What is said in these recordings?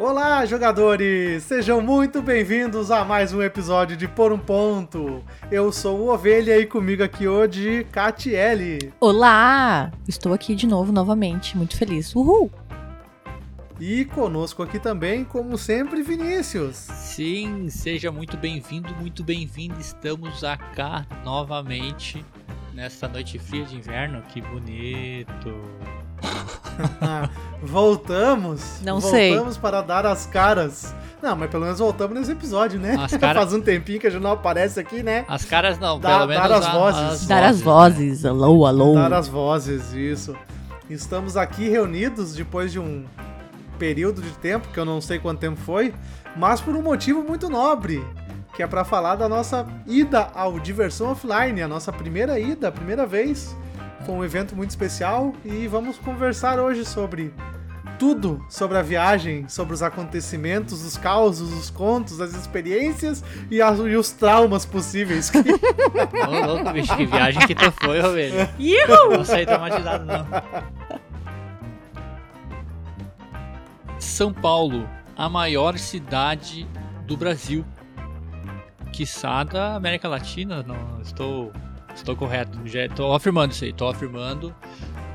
Olá, jogadores! Sejam muito bem-vindos a mais um episódio de Por um Ponto. Eu sou o Ovelha e comigo aqui hoje, Catiele. Olá! Estou aqui de novo, novamente, muito feliz. Uhul! E conosco aqui também, como sempre, Vinícius. Sim, seja muito bem-vindo, muito bem-vindo. Estamos cá novamente nesta noite fria de inverno. Que bonito! voltamos. Não voltamos sei. Voltamos para dar as caras. Não, mas pelo menos voltamos nesse episódio, né? As cara... Faz um tempinho que a gente não aparece aqui, né? As caras não, Dá- pelo menos dar as a- vozes. as Dar as vozes, alô, alô. Dar as vozes, isso. Estamos aqui reunidos depois de um período de tempo, que eu não sei quanto tempo foi, mas por um motivo muito nobre, que é para falar da nossa ida ao Diversão Offline, a nossa primeira ida, a primeira vez. Foi um evento muito especial e vamos conversar hoje sobre tudo sobre a viagem, sobre os acontecimentos, os causos, os contos, as experiências e, as- e os traumas possíveis que Ô, louco, bicho, que viagem que tu foi. Ihu! Não saí traumatizado, não. São Paulo, a maior cidade do Brasil. Quiçá da América Latina, não estou, estou correto. Já estou afirmando isso aí, estou afirmando.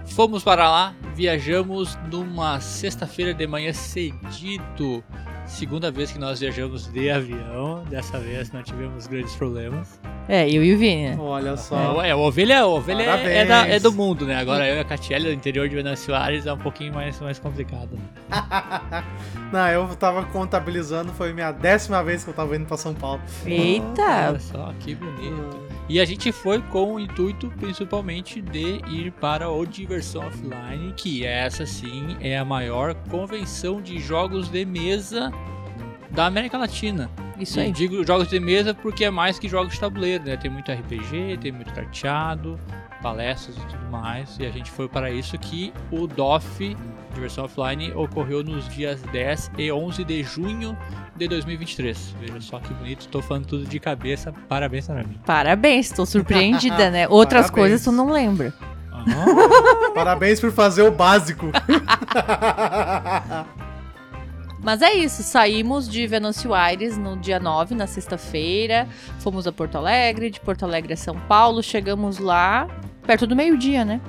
Fomos para lá, viajamos numa sexta-feira de manhã cedito. Segunda vez que nós viajamos de avião, dessa vez não tivemos grandes problemas. É, eu e o Vini. né? Olha só. É, a ovelha, a ovelha é, é da- é do mundo, né? Agora eu e a Catiele, do interior de Venâncio Aires, é um pouquinho mais, mais complicado. né? Não, eu tava contabilizando, foi minha décima vez que eu tava indo pra São Paulo. Eita! Olha só, que bonito. E a gente foi com o intuito principalmente de ir para o Diversão Offline, que essa sim é a maior convenção de jogos de mesa da América Latina. Isso E aí. digo jogos de mesa porque é mais que jogos de tabuleiro, né? Tem muito RPG, tem muito carteado, palestras e tudo mais. E a gente foi para isso que o DOF, Diversão Offline, ocorreu nos dias 10 e 11 de junho de 2023. Veja só que bonito, tô falando tudo de cabeça. Parabéns para mim. Parabéns, estou surpreendida, né? Outras Parabéns. coisas tu não lembra. Parabéns por fazer o básico. Mas é isso, saímos de Venâncio Aires no dia 9, na sexta-feira. Fomos a Porto Alegre, de Porto Alegre a São Paulo. Chegamos lá perto do meio-dia, né?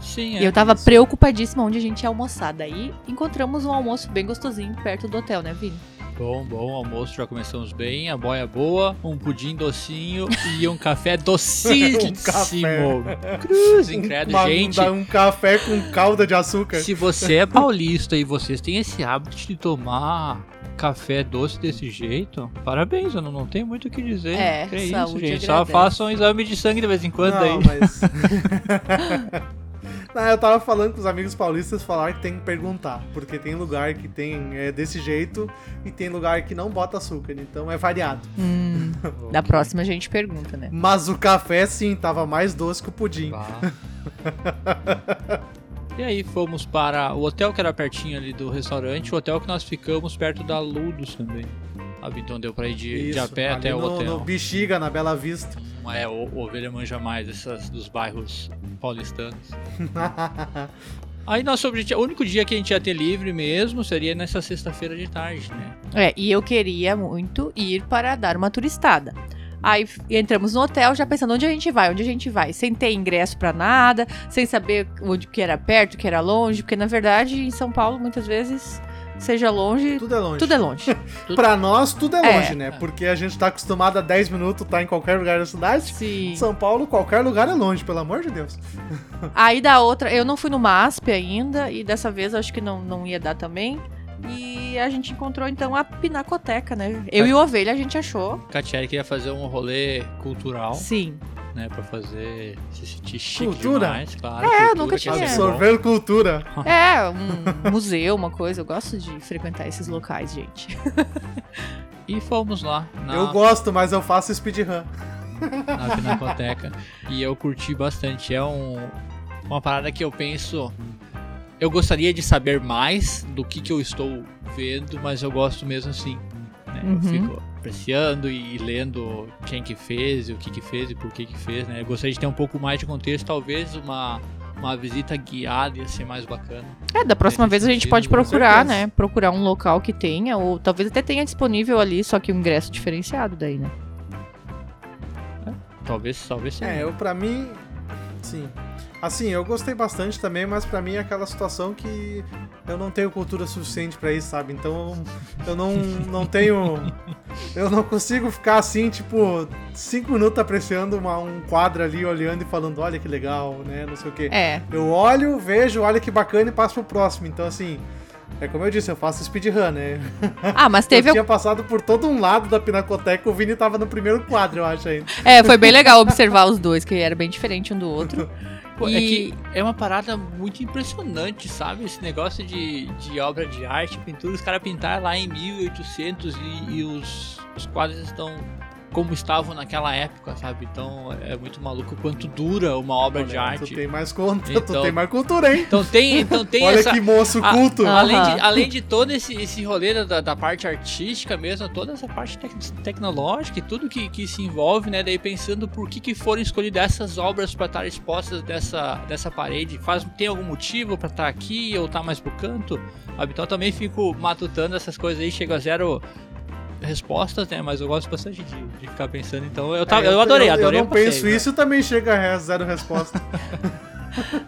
Sim, E eu tava isso. preocupadíssima onde a gente ia almoçar. Daí encontramos um almoço bem gostosinho perto do hotel, né, Vini? Bom, bom, almoço, já começamos bem, a boia boa, um pudim docinho e um café docíssimo. Cruz, incrédulo, Uma- gente. um café com calda de açúcar. Se você é paulista e vocês têm esse hábito de tomar café doce desse jeito, parabéns, eu não, não tenho muito o que dizer. É, que é isso, saúde gente. Só façam um exame de sangue de vez em quando Não, aí. mas... Não, eu tava falando com os amigos paulistas falaram que tem que perguntar, porque tem lugar que tem é, desse jeito e tem lugar que não bota açúcar, então é variado. Hum, da próxima a gente pergunta, né? Mas o café sim tava mais doce que o pudim. E aí fomos para o hotel que era pertinho ali do restaurante, o hotel que nós ficamos perto da Ludus também. Sabe? Então deu pra ir de, de a pé até o no, hotel. no Bexiga, na Bela Vista. É, o, o Ovelha manja mais essas dos bairros paulistanos. Aí nosso objetivo, o único dia que a gente ia ter livre mesmo seria nessa sexta-feira de tarde, né? É, e eu queria muito ir para dar uma turistada. Aí entramos no hotel já pensando onde a gente vai, onde a gente vai, sem ter ingresso pra nada, sem saber onde que era perto, que era longe, porque na verdade em São Paulo muitas vezes seja longe, Tudo é longe. tudo é longe. Pra nós, tudo é É. longe, né? Porque a gente tá acostumado a 10 minutos estar em qualquer lugar da cidade. Sim. São Paulo, qualquer lugar é longe, pelo amor de Deus. Aí da outra, eu não fui no MASP ainda e dessa vez acho que não, não ia dar também. E a gente encontrou então a Pinacoteca, né? Eu e o Ovelha a gente achou. Catieri queria fazer um rolê cultural, Sim. Né? Pra fazer se sentir chique Cultura? demais, claro. É, eu cultura, nunca tinha. é. Absorvendo cultura. É, um museu, uma coisa. Eu gosto de frequentar esses locais, gente. E fomos lá na, Eu gosto, mas eu faço speedrun. na Pinacoteca. e eu curti bastante. É um, uma parada que eu penso. Eu gostaria de saber mais do que, que eu estou vendo, mas eu gosto mesmo assim. né? Eu Uhum. fico apreciando e lendo quem que fez, e o que que fez e por que que fez, né? Eu gostaria de ter um pouco mais de contexto, talvez uma uma visita guiada ia ser mais bacana. É, da próxima Nesse vez a gente sentido, pode procurar, né? Procurar um local que tenha, ou talvez até tenha disponível ali, só que um ingresso diferenciado daí, né? Talvez, talvez seja. É, eu pra mim, sim. Assim, eu gostei bastante também, mas pra mim é aquela situação que eu não tenho cultura suficiente pra isso, sabe? Então eu não, não tenho. Eu não consigo ficar assim, tipo, cinco minutos apreciando uma- um quadro ali, olhando e falando, olha que legal, né? Não sei o quê. É. Eu olho, vejo, olha que bacana e passo pro próximo. Então, assim, é como eu disse, eu faço speedrun, né? Ah, mas teve. Eu tinha passado por todo um lado da Pinacoteca, o Vini tava no primeiro quadro, eu acho ainda. É, foi bem legal observar os dois, que era bem diferente um do outro. Pô, E- É que é uma parada muito impressionante, sabe? Esse negócio de, de obra de arte, pintura, os caras pintaram lá em 1800 e, e os, os quadros estão como estavam naquela época, sabe? Então é muito maluco quanto dura uma obra de Olha, Tu arte. tem mais conta, tu Então- tem mais cultura, hein? Então tem, então tem Olha essa. que moço a- culto. Ah. Além de, além de todo esse, esse rolê da, da parte artística mesmo, toda essa parte tec- tecnológica e tudo que, que se envolve, né? Daí pensando por que, que foram escolhidas essas obras para estar expostas dessa, dessa parede. Faz, tem algum motivo para estar aqui ou estar mais pro canto? Sabe? Então também fico matutando essas coisas aí, chego a zero respostas, né? Mas eu gosto bastante de, de ficar pensando. Então eu, tava, É, eu, adorei, eu, adorei Eu não passeio, penso né? isso e também chega a zero resposta.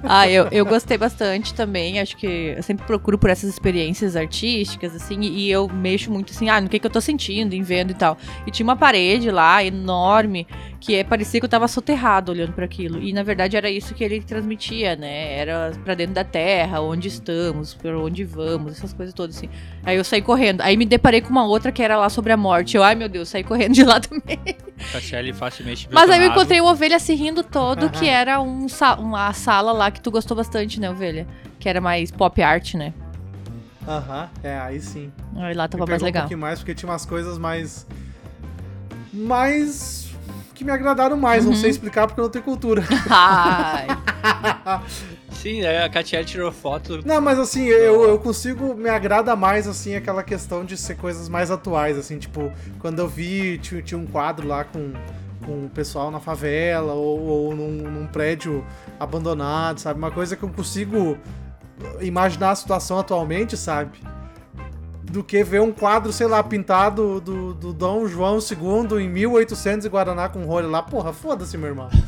Ah, eu, eu gostei bastante também. Acho que eu sempre procuro por essas experiências artísticas, assim, e eu mexo muito assim, ah, no que, que eu tô sentindo, em vendo e tal. E tinha uma parede lá, enorme, que é, parecia que eu tava soterrado olhando para aquilo. E na verdade era isso que ele transmitia, né? Era pra dentro da terra, onde estamos, pra onde vamos, essas coisas todas, assim. Aí eu saí correndo. Aí me deparei com uma outra que era lá sobre a morte. Eu, ai meu Deus, saí correndo de lá também. Cachelli facilmente Mas aí eu encontrei uma ovelha se rindo todo, que era um sa- uma sala lá que tu gostou bastante, né, ovelha? Que era mais pop art, né? Aham, é, aí sim. Aí lá tava me mais pegou um legal. pouquinho mais, porque tinha umas coisas mais. mais. Que me agradaram mais. Não Uhum. sei explicar porque eu não tenho cultura. Ai, Sim, é, a Catiele tirou foto. Não, mas assim, eu, eu consigo. Me agrada mais, assim, aquela questão de ser coisas mais atuais, assim, tipo, quando eu vi, tinha, tinha um quadro lá com, com o pessoal na favela ou, ou num, num prédio abandonado, sabe? Uma coisa que eu consigo imaginar a situação atualmente, sabe? Do que ver um quadro, sei lá, pintado do, do Dom João II em 1800 e Guaraná com rolho lá. Porra, foda-se, meu irmão.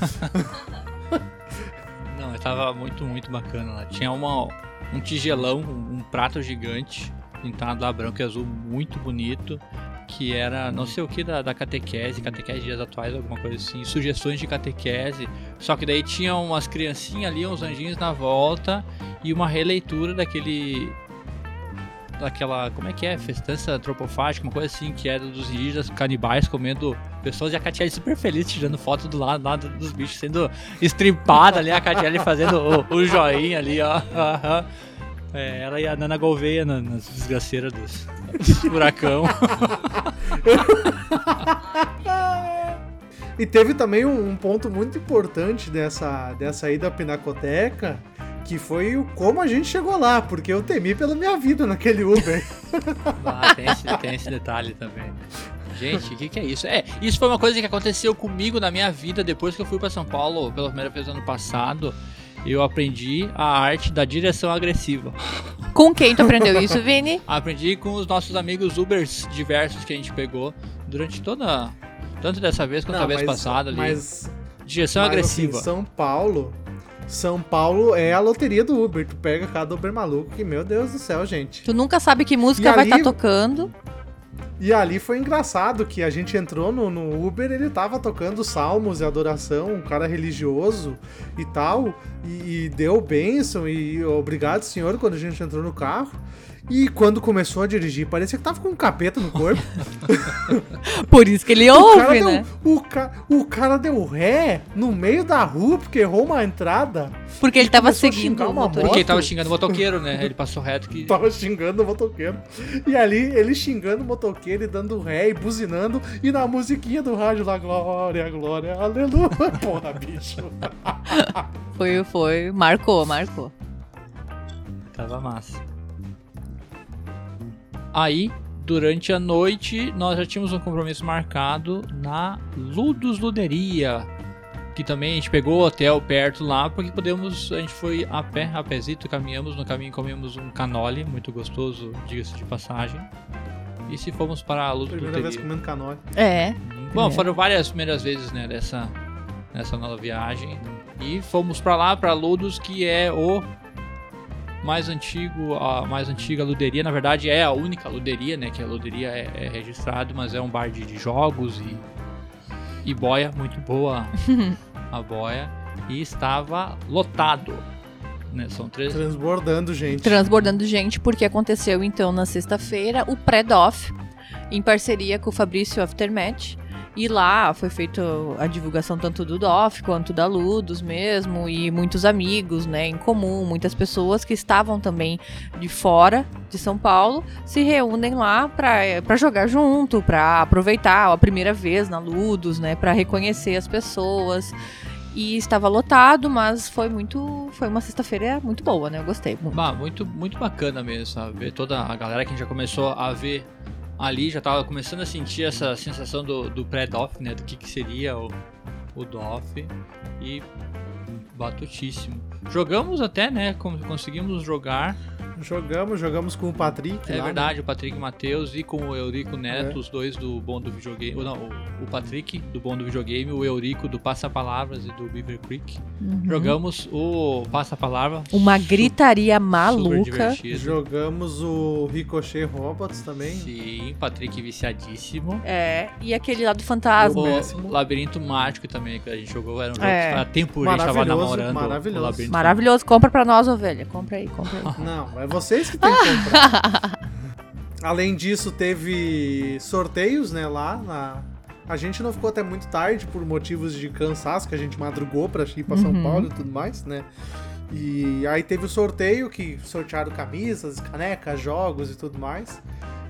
Não, tava muito, muito bacana lá. Tinha uma, um tigelão, um, um prato gigante, pintado lá branco e azul, muito bonito. Que era não sei o que da, da catequese, catequese dias atuais, alguma coisa assim, sugestões de catequese. Só que daí tinha umas criancinhas ali, uns anjinhos na volta e uma releitura daquele. Daquela. Como é que é? Festança antropofágica, uma coisa assim, que era dos indígenas canibais comendo pessoas e a Catiele super feliz tirando foto do lado, lado dos bichos sendo estripada ali, a Catiele fazendo o, o joinha ali, ó. É, ela e a Nana Gouveia na- nas desgraceiras dos, dos furacão. E teve também um, um ponto muito importante dessa, dessa ida à Pinacoteca, que foi o como a gente chegou lá, porque eu temi pela minha vida naquele Uber. Ah, tem, esse, tem esse detalhe também. Gente, o que, que é isso? É, isso foi uma coisa que aconteceu comigo na minha vida depois que eu fui pra São Paulo pela primeira vez no ano passado. Eu aprendi a arte da direção agressiva. com quem tu aprendeu isso, Vini? Aprendi com os nossos amigos Ubers diversos que a gente pegou durante toda. Tanto dessa vez quanto a vez passada ali. Mas, direção mas, agressiva. assim, São Paulo. São Paulo é a loteria do Uber. Tu pega cada Uber maluco que, meu Deus do céu, gente. Tu nunca sabe que música E vai ali- estar tocando. E ali foi engraçado que a gente entrou no, no Uber, ele tava tocando salmos e adoração, um cara religioso e tal, e, e deu bênção e obrigado, senhor, quando a gente entrou no carro. E quando começou a dirigir, parecia que tava com um capeta no corpo. Por isso que ele o, cara ouve, deu, né? o, ca, o cara deu ré no meio da rua porque errou uma entrada. Porque ele tava seguindo o motorista. Porque ele tava xingando o motoqueiro, né? Ele passou reto que. Tava xingando o motoqueiro. E ali, ele xingando o motoqueiro e dando ré e buzinando. E na musiquinha do rádio lá, glória, glória, aleluia. Porra, bicho. Foi, foi. Marcou, marcou. Tava massa. Aí, durante a noite, nós já tínhamos um compromisso marcado na Ludus Luderia. que também a gente pegou o hotel perto lá, porque podemos, a gente foi a pé, a pézito, caminhamos, no caminho comemos um canole, muito gostoso, diga-se de passagem. E se fomos para a luta Primeira vez comendo canole. É. Bom, É. foram várias primeiras vezes, né, dessa, nessa nova viagem. E fomos pra lá, pra Ludus, que é o mais antigo, a mais antiga luderia. Na verdade, é a única luderia, né, que a luderia é, é registrado, mas é um bar de, de jogos e, e boia, muito boa a boia. E estava lotado, né, são três... Transbordando, gente. Transbordando gente, porque aconteceu então na sexta-feira o pré-DOF, em parceria com o Fabrício Aftermatch. E lá foi feita a divulgação tanto do DOF quanto da Ludus mesmo, e muitos amigos, né, em comum, muitas pessoas que estavam também de fora de São Paulo se reúnem lá para jogar junto, para aproveitar a primeira vez na Ludus, né, para reconhecer as pessoas. E estava lotado, mas foi muito, foi uma sexta-feira muito boa, né? Eu gostei muito. Bah, muito, muito bacana mesmo, sabe? Ver toda a galera que já começou a ver ali, já tava começando a sentir essa sensação do, do pré-DOF, né? Do que, que seria o, o DOF. E batutíssimo. Jogamos até, né? Conseguimos jogar. Jogamos, jogamos com o Patrick. É lá, né? verdade, o Patrick Matheus e com o Eurico Neto, É. os dois do Bom do Videogame. Não, o, Patrick do Bom do Videogame, o Eurico do Passa Palavras e do Beaver Creek. Uhum. Jogamos o Passa Palavra. Uma gritaria Super maluca. divertido. Jogamos o Ricochet Robots também. Sim, Patrick viciadíssimo. É, e aquele lá do fantasma. O. Labirinto Mágico também, que a gente jogou, era um jogo É. que tempo a gente tava Maravilhoso, namorando maravilhoso. Maravilhoso. Compra pra nós, ovelha. Compra aí, compra aí. Não, é vocês que têm que comprar. Além disso, teve sorteios, né, lá na... A gente não ficou até muito tarde por motivos de cansaço, que a gente madrugou pra ir pra São Uhum. Paulo e tudo mais, né? E aí teve o sorteio, que sortearam camisas, canecas, jogos e tudo mais.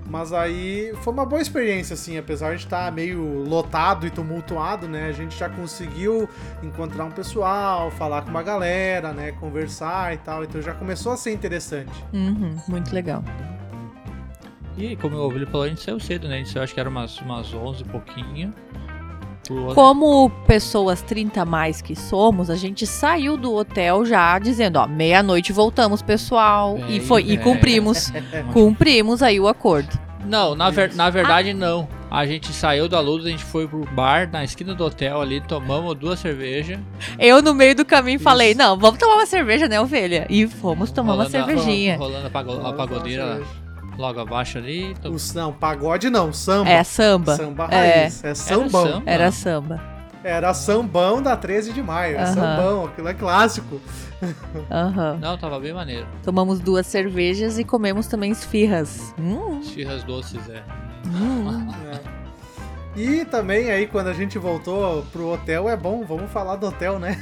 Mas aí foi uma boa experiência, assim, apesar de estar meio lotado e tumultuado, né? A gente já conseguiu encontrar um pessoal, falar com uma galera, né? Conversar e tal. Então já começou a ser interessante. Uhum, muito legal. E como o Ovelho falou, a gente saiu cedo, né? A gente saiu, acho que era umas, umas 11 e pouquinho. Como pessoas 30 a mais que somos, a gente saiu do hotel já dizendo, ó, meia-noite voltamos, pessoal. e Bem, foi e é. cumprimos. cumprimos aí o acordo. Não, na, ver- na verdade não. A gente saiu da luz, a gente foi pro bar na esquina do hotel ali, tomamos duas cervejas. Eu, no meio do caminho, Isso. falei, não, vamos tomar uma cerveja, né, ovelha? E fomos tomar uma rolando a- cervejinha. Rolando a, pago- a pagodeira logo abaixo ali. to- Os, não, pagode não, samba. É samba. Samba É. raiz. É, sambão. samba? Era samba. Era sambão da 13 de maio. É Aham. sambão, aquilo é clássico. Aham. Não, tava bem maneiro. Tomamos duas cervejas e comemos também esfirras. Hum, Esfirras doces, é. hum. É. E também aí, quando a gente voltou pro hotel, é bom, vamos falar do hotel, né?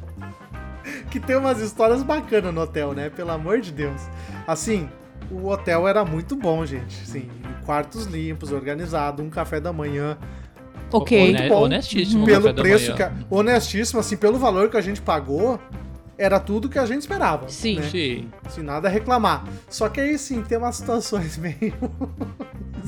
que tem umas histórias bacanas no hotel, né? Pelo amor de Deus. Assim, o hotel era muito bom, gente. Assim, quartos limpos, organizado, um café da manhã. Ok. Hone- bom. Honestíssimo. pelo café da preço manhã. que. Honestíssimo, assim, pelo valor que a gente pagou, era tudo que a gente esperava. Sim. né? Sim. Sem nada a reclamar. Só que aí sim, tem umas situações meio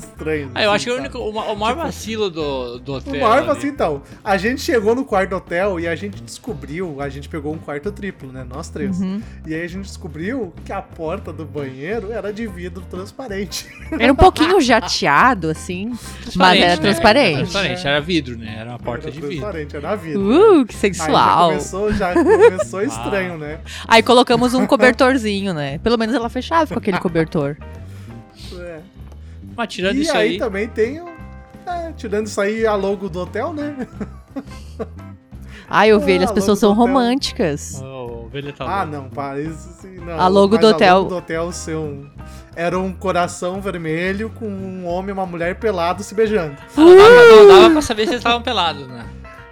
estranhas. Ah, eu assim, acho que o, sabe? único, o, ma- o maior vacilo do, do hotel. O maior ali- assim, então, a gente chegou no quarto hotel e a gente descobriu, a gente pegou um quarto triplo, né? Nós três. Uhum. E aí a gente descobriu que a porta do banheiro era de vidro transparente. Era um pouquinho jateado, assim. Mas era né? transparente. Transparente, era vidro, né? Era uma porta era de vidro. transparente, era vidro. Uh, que Aí já sensual. começou, já começou estranho, né? Aí colocamos um cobertorzinho, né? Pelo menos ela fechava com aquele cobertor. É. Mas tirando E isso aí, aí, também tem o. É, tirando isso aí, a logo do hotel, né? Ai, ovelha, as Ah, pessoas logo são românticas. o ovelha tá Ah, não, para isso sim, não. A logo Mas do hotel- A logo do hotel ser um. Era um coração vermelho com um homem e uma mulher pelado se beijando. Ah, não, dava, não dava pra saber se eles estavam pelados, né?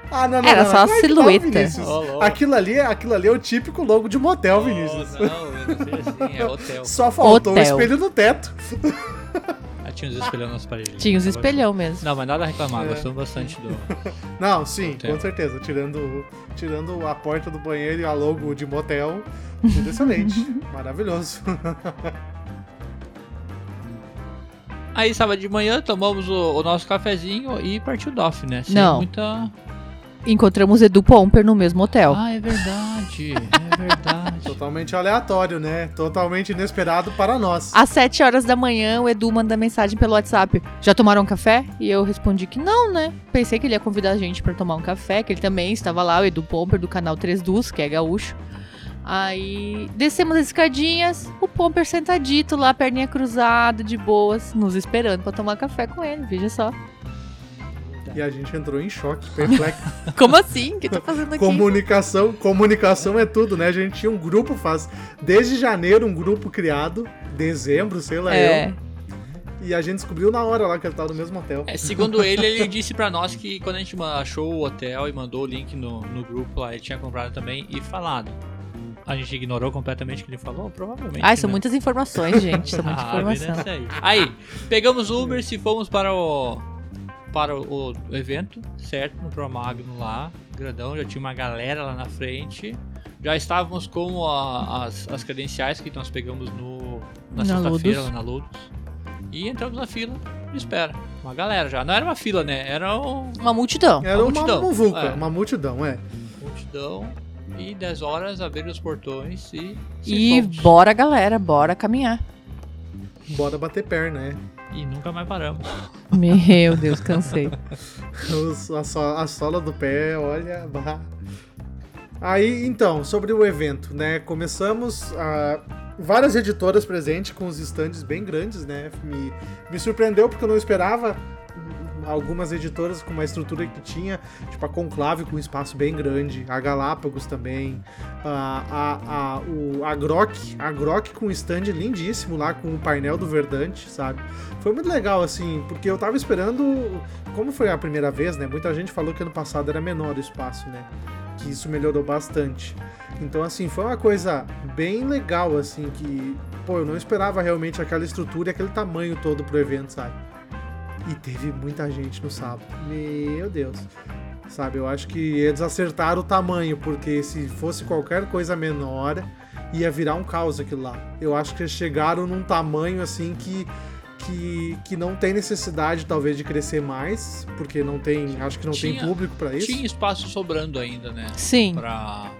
Ah, não, não. Era não, só a silhueta. Louco. aquilo, ali, aquilo ali é o típico logo de motel, Oh, Vinícius. não, eu não sei assim, é hotel. Só faltou o Hotel. espelho no teto. Ah, tinha uns espelhos nas paredes. Tinha os Tava- espelhão mesmo. Não, mas nada a reclamar, É. gostamos bastante do. Não, sim, Hotel. com certeza. Tirando, tirando a porta do banheiro e a logo de motel, tudo excelente. Maravilhoso. Aí, sábado de manhã, tomamos o, o nosso cafezinho e partiu o DOF, né? Sem Não. muita. Encontramos Edu Pomper no mesmo hotel. Ah, é verdade. É verdade. Totalmente aleatório, né? Totalmente inesperado para nós. Às 7 horas da manhã, o Edu manda mensagem pelo WhatsApp: Já tomaram café? E eu respondi que não, né? Pensei que ele ia convidar a gente pra tomar um café, que ele também estava lá, o Edu Pomper do canal 3 Dus, que é gaúcho. Aí descemos as escadinhas, o Pomper sentadito lá, perninha cruzada, de boas, nos esperando pra tomar café com ele, veja só. E a gente entrou em choque, perplexo. Como assim? O que tá fazendo aqui? comunicação, comunicação é tudo, né? A gente tinha um grupo faz desde janeiro um grupo criado, dezembro, sei lá É. eu. E a gente descobriu na hora lá que ele tava no mesmo hotel. É, segundo ele, ele disse pra nós que quando a gente achou o hotel e mandou o link no, no grupo lá, ele tinha comprado também e falado. A gente ignorou completamente o que ele falou? Provavelmente. Ai, são né? muitas informações, gente. São muita Ah, vida é aí. Aí, pegamos o Uber e fomos para o para o, o evento, certo? No Pro Magno lá, grandão, já tinha uma galera lá na frente. Já estávamos com a- as, as credenciais que nós pegamos no, na, Na sexta-feira lá na Ludus. E entramos na fila de espera. Uma galera já. Não era uma fila, né? Era um Uma multidão. Era uma, multidão. muvuca, É. uma multidão, é. multidão. E 10 horas abriram os portões e. se E bora, galera, bora caminhar. Bora bater perna, é. E nunca mais paramos. Meu Deus, cansei. A, so- a sola do pé, olha. bah. Aí, então, sobre o evento, né? Começamos a. Várias editoras presentes com os estandes bem grandes, né? Me, me surpreendeu porque eu não esperava algumas editoras com uma estrutura que tinha, tipo a Conclave com um espaço bem grande, a Galápagos também, a, a, a, o, a Grok, a Grok com um stand lindíssimo lá, com o painel do Verdante, sabe? Foi muito legal, assim, porque eu tava esperando. Como foi a primeira vez, né? Muita gente falou que ano passado era menor o espaço, né? Que isso melhorou bastante. Então, assim, foi uma coisa bem legal, assim, que. Pô, eu não esperava realmente aquela estrutura e aquele tamanho todo pro evento, sabe? E teve muita gente no sábado. Meu Deus. Sabe, eu acho que eles acertaram o tamanho, porque se fosse qualquer coisa menor, ia virar um caos aquilo lá. Eu acho que eles chegaram num tamanho assim que que, que não tem necessidade talvez de crescer mais, porque não tem, acho que não tem Tinha- público pra isso. Tinha espaço sobrando ainda, né? Sim. Pra,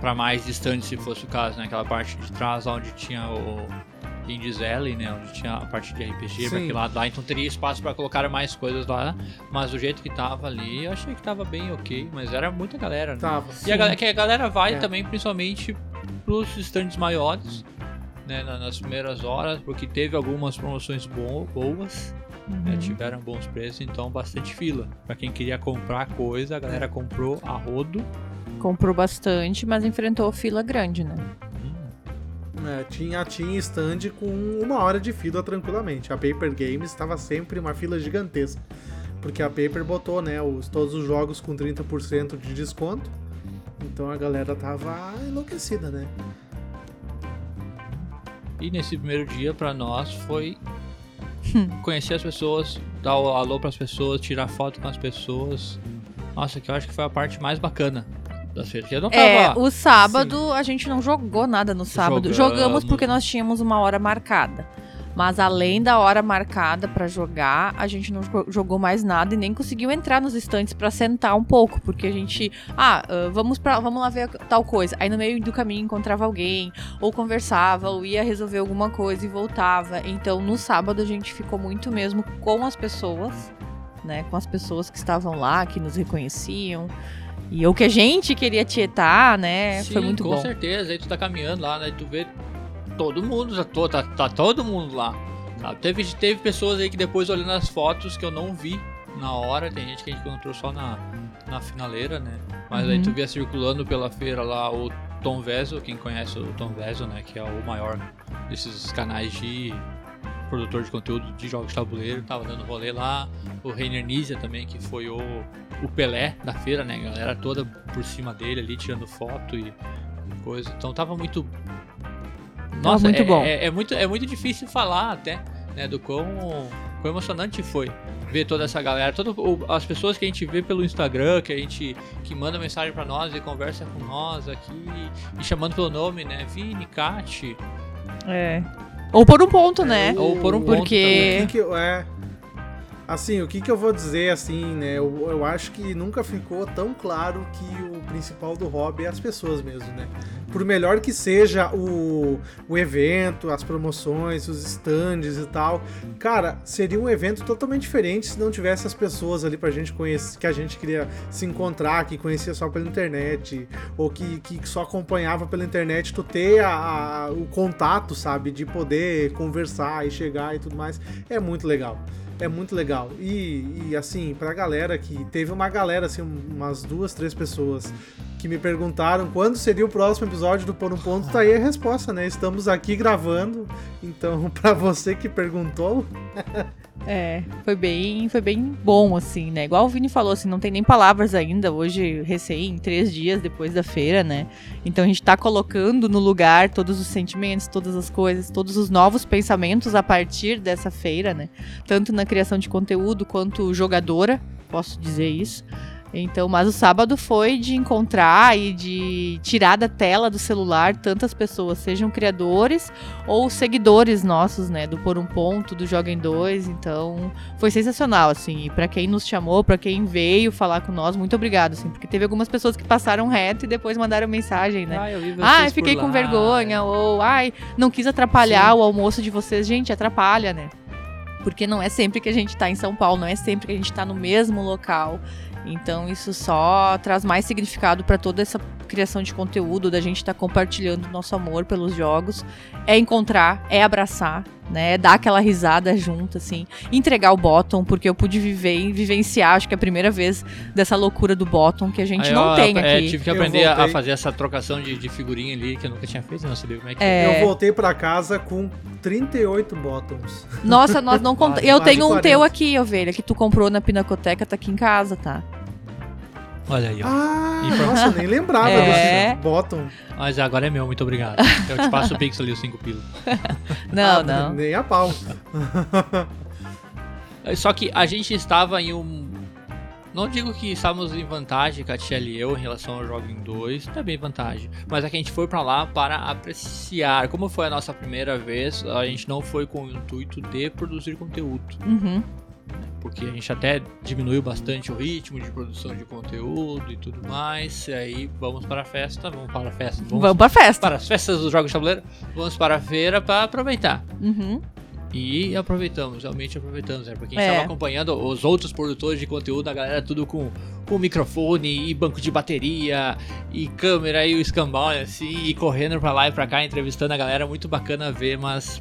pra mais distante, se fosse o caso, né? Aquela parte de trás onde tinha o Indies Alley, né? Onde tinha a parte de RPG pra Sim. aquele lado lá. Então teria espaço pra colocar mais coisas lá. Mas do jeito que tava ali, eu achei que tava bem ok. Mas era muita galera, né? Tava. E a galera, que a galera vai É. também, principalmente pros stands maiores, né, na- nas primeiras horas, porque teve algumas promoções bo- boas, né, Uhum. tiveram bons preços, então bastante fila. Pra quem queria comprar coisa, a galera comprou a rodo. Comprou bastante, mas enfrentou fila grande, né? Hum, É, tinha, tinha stand com uma hora de fila tranquilamente. A Paper Games estava sempre uma fila gigantesca. Porque a Paper botou, né, os, todos os jogos com 30% de desconto. Então a galera tava enlouquecida, né? E nesse primeiro dia, pra nós, foi conhecer as pessoas, dar o alô pras pessoas, tirar foto com as pessoas. Nossa, que eu acho que foi a parte mais bacana não tava... É, o sábado a gente não jogou nada no sábado. Jogamos. Jogamos porque nós tínhamos uma hora marcada. Mas além da hora marcada pra jogar, a gente não jo- jogou mais nada e nem conseguiu entrar nos estantes pra sentar um pouco, porque a gente, ah, ah, vamos para, vamos lá ver tal coisa. Aí no meio do caminho encontrava alguém, ou conversava, ou ia resolver alguma coisa e voltava. Então no sábado a gente ficou muito mesmo com as pessoas, né, com as pessoas que estavam lá, que nos reconheciam. E o que a gente queria tietar, né? Sim, foi muito com bom. certeza. Aí tu tá caminhando lá, né? Tu vê todo mundo, tô, tá, tá todo mundo lá. sabe? Teve, teve pessoas aí que depois olhando as fotos que eu não vi na hora, tem gente que a gente encontrou só na, na finaleira, né? Mas aí Uhum. tu via circulando pela feira lá o Tom Vezo, quem conhece o Tom Vezo, né? Que é o maior desses canais de produtor de conteúdo de jogos de tabuleiro, tava dando rolê lá. O Reiner Nizia também, que foi o, o Pelé da feira, né? A galera toda por cima dele ali, tirando foto e coisa. Então tava muito. Nossa, muito é, bom. É, é muito, é muito difícil falar até, né? Do quão, quão emocionante foi ver toda essa galera, todas as pessoas que a gente vê pelo Instagram, que a gente que manda mensagem pra nós e conversa com nós aqui e chamando pelo nome, né? Vini, Kat, É. Ou por um ponto, né? Ou por um ponto Porque- O Assim, o que, que eu vou dizer, assim, né? Eu, eu acho que nunca ficou tão claro que o principal do hobby é as pessoas mesmo, né? Por melhor que seja o, o evento, as promoções, os stands e tal, cara, seria um evento totalmente diferente se não tivesse as pessoas ali pra gente conhecer, que a gente queria se encontrar, que conhecia só pela internet, ou que, que só acompanhava pela internet, tu ter a, a, o contato, sabe? De poder conversar e chegar e tudo mais. É muito legal. É muito legal. E, e, assim, pra galera que. Teve uma galera, assim, umas duas, três pessoas que me perguntaram quando seria o próximo episódio do Por um Ponto, tá aí a resposta, né? Estamos aqui gravando. Então, pra você que perguntou. É, foi bem, foi bem bom, assim, né? Igual o Vini falou, assim, não tem nem palavras ainda, hoje, recém, três dias depois da feira, né? Então a gente tá colocando no lugar todos os sentimentos, todas as coisas, todos os novos pensamentos a partir dessa feira, né? Tanto na criação de conteúdo quanto jogadora, posso dizer isso. Então, mas o sábado foi de encontrar e de tirar da tela do celular tantas pessoas, sejam criadores ou seguidores nossos, né, do Por um Ponto, do Joga em Dois. Então, foi sensacional, assim. E para quem nos chamou, para quem veio falar com nós, muito obrigado, assim, porque teve algumas pessoas que passaram reto e depois mandaram mensagem, né? Ah, eu vi por fiquei com vergonha, ou ai, não quis atrapalhar o almoço de vocês. Gente, atrapalha, né? Porque não é sempre que a gente tá em São Paulo, não é sempre que a gente tá no mesmo local. Então isso só traz mais significado para toda essa criação de conteúdo, da gente estar compartilhando nosso amor pelos jogos. É encontrar, é abraçar, né? É dar aquela risada junto, assim. Entregar o bottom, porque eu pude viver e vivenciar, acho que é a primeira vez dessa loucura do bottom que a gente Aí não eu, tem é, aqui. tive que aprender a- fazer essa trocação de, de figurinha ali, que eu nunca tinha feito, eu não sabia como é que É. Eu voltei pra casa com 38 bottoms. Nossa, nós não contamos. Eu tenho um 40. teu aqui, ovelha, que tu comprou na Pinacoteca, tá aqui em casa, tá? Olha aí, ó. Ah, E nossa, eu nem lembrava É. desse bottom. Mas agora é meu, muito obrigado. Eu te passo o Pix ali, os 5 pila. Não, Ah, não. Nem a pau. Só que a gente estava em um. Não digo que estávamos em vantagem, Katia e eu, em relação ao jogo em 2, também vantagem. Mas é que a gente foi pra lá para apreciar. Como foi a nossa primeira vez, a gente não foi com o intuito de produzir conteúdo. Uhum. Porque a gente até diminuiu bastante o ritmo de produção de conteúdo e tudo mais. E aí vamos para a festa, vamos para a festa, vamos, Vamos pra festa. para as festas dos jogos de tabuleiro, vamos para a feira para aproveitar. Uhum. E aproveitamos, realmente aproveitamos, né? Porque a gente É. estava acompanhando os outros produtores de conteúdo, a galera tudo com, com microfone e banco de bateria e câmera e o escambau assim, e correndo pra lá e pra cá, entrevistando a galera, muito bacana ver, mas.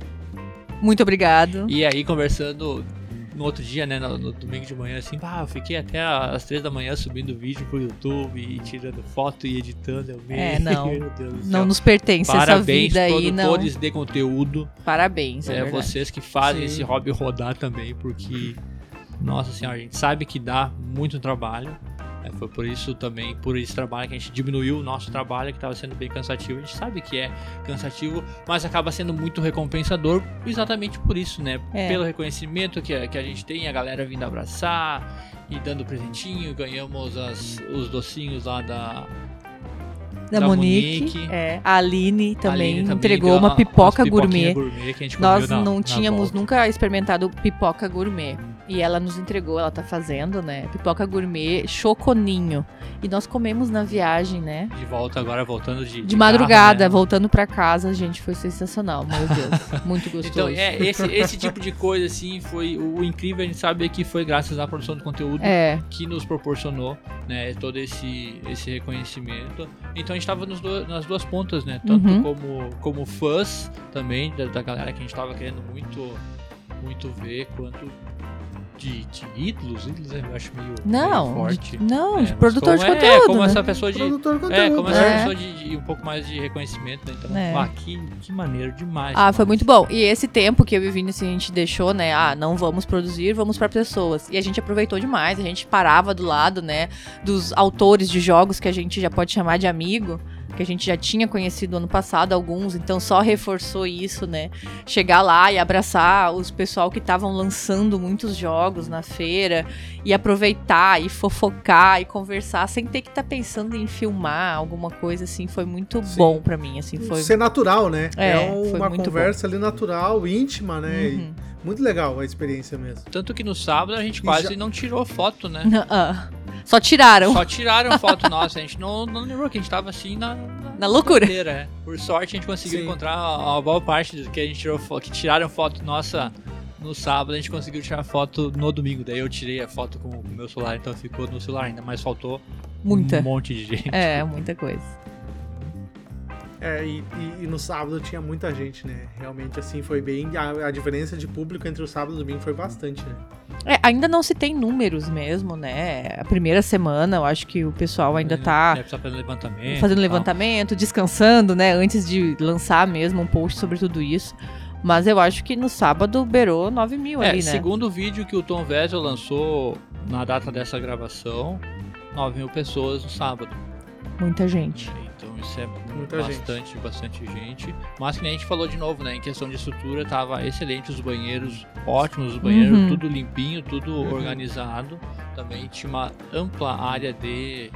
Muito obrigado. E aí conversando no outro dia, né, no, no domingo de manhã, assim, pá, eu fiquei até às três da manhã subindo vídeo pro YouTube e tirando foto e editando. Eu, É, não. Meu Deus do Não nos pertence essa Parabéns, vida aí, não. produtores de conteúdo. Parabéns, é, É, vocês que fazem Sim. esse hobby rodar também, porque, nossa senhora, a gente sabe que dá muito trabalho. Foi por isso também, por esse trabalho que a gente diminuiu o nosso trabalho, que estava sendo bem cansativo. A gente sabe que é cansativo, mas acaba sendo muito recompensador exatamente por isso, né? É. Pelo reconhecimento que, a- que a gente tem, a galera vindo abraçar e dando presentinho. Ganhamos as, os docinhos lá da, Da, da Monique, Monique. É, a Aline também Aline entregou deu uma pipoca gourmet. gourmet Nós na- não tínhamos nunca experimentado pipoca gourmet. E ela nos entregou, ela tá fazendo, né? Pipoca gourmet choconinho. E nós comemos na viagem, né? De volta agora, voltando de. De carro, madrugada, né? voltando pra casa, gente, foi sensacional, meu Deus. Muito gostoso. Então, é, esse, esse tipo de coisa, assim, foi o incrível. A gente sabe que foi graças à produção de conteúdo É, que nos proporcionou, né, todo esse, esse reconhecimento. Então, a gente tava nos do- nas duas pontas, né? Tanto Uhum. como, como fãs também, da, da galera que a gente tava querendo muito, muito ver, quanto de, de ídolos. Ídolos eu acho meio, não, meio forte. de, não, É, de produtor de como- conteúdo. É, como né? essa pessoa de. Produtor de É, conteúdo. como essa É. pessoa de, de um pouco mais de reconhecimento, né? Então, É. ah, que, que maneiro demais. Ah, foi muito bom. E esse tempo que eu e o Vini, assim, a gente deixou, né? Ah, não vamos produzir, vamos pra pessoas. E a gente aproveitou demais. A gente parava do lado, né? Dos autores de jogos que a gente já pode chamar de amigo. Que a gente já tinha conhecido ano passado alguns, então só reforçou isso, né? Chegar lá e abraçar os pessoal que estavam lançando muitos jogos na feira e aproveitar e fofocar e conversar sem ter que estar pensando em filmar alguma coisa assim, foi muito Sim. bom pra mim, assim, foi Ser natural, né? É, foi uma conversa ali natural, íntima, né? E Uhum. Muito legal a experiência mesmo. Tanto que no sábado a gente E quase já- não tirou foto, né? Ah, Só tiraram. Só tiraram foto nossa, a gente não, não lembrou que a gente tava assim na, Na loucura. doideira, é. Por sorte a gente conseguiu Sim. encontrar a, a boa parte do que a gente tirou que tiraram foto nossa no sábado, a gente conseguiu tirar foto no domingo. Daí eu tirei a foto com o meu celular, então ficou no celular ainda, mas faltou Muita. um monte de gente. É, muita coisa. É, e, e- e no sábado tinha muita gente, né? Realmente, assim, foi bem. A, a diferença de público entre o sábado e o domingo foi bastante, né? É, ainda não se tem números mesmo, né? A primeira semana, eu acho que o pessoal ainda tá Deve estar fazendo levantamento. fazendo tal. levantamento, descansando, né? Antes de lançar mesmo um post sobre tudo isso. Mas eu acho que no sábado beirou 9 mil É, ali, né? segundo o vídeo que o Tom Vessel lançou na data dessa gravação, 9 mil pessoas no sábado. Muita gente. Isso é Muita bastante, bastante gente. Mas que nem a gente falou de novo, né? Em questão de estrutura, tava excelente os banheiros, ótimos os banheiros, Uhum. tudo limpinho, tudo Uhum. organizado. Também tinha uma ampla área de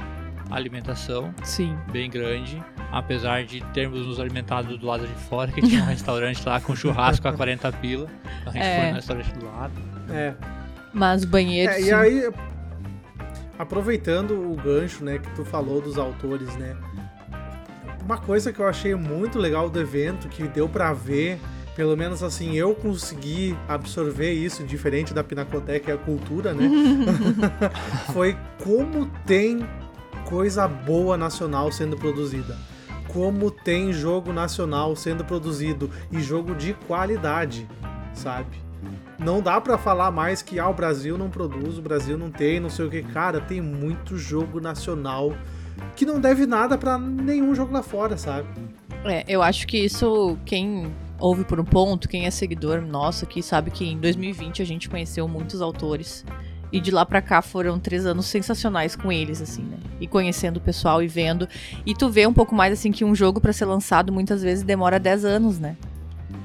alimentação, Sim. bem grande. Apesar de termos nos alimentado do lado de fora, que tinha um restaurante lá com churrasco a 40 pila. A gente É. foi no restaurante do lado. É. Mas banheiros. É, e aí, aproveitando o gancho, né, que tu falou dos autores, né? Uma coisa que eu achei muito legal do evento, que deu pra ver, pelo menos assim, eu consegui absorver isso, diferente da Pinacoteca e a cultura, né? Foi como tem coisa boa nacional sendo produzida. Como tem jogo nacional sendo produzido e jogo de qualidade, sabe? Não dá pra falar mais que ah, o Brasil não produz, o Brasil não tem, não sei o que. Cara, tem muito jogo nacional que não deve nada pra nenhum jogo lá fora, sabe? É, eu acho que isso, quem ouve por um ponto, quem é seguidor nosso aqui, sabe que em 2020 a gente conheceu muitos autores. E de lá pra cá foram três anos sensacionais com eles, assim, né? E conhecendo o pessoal e vendo. E tu vê um pouco mais, assim, que um jogo pra ser lançado muitas vezes demora 10 anos, né?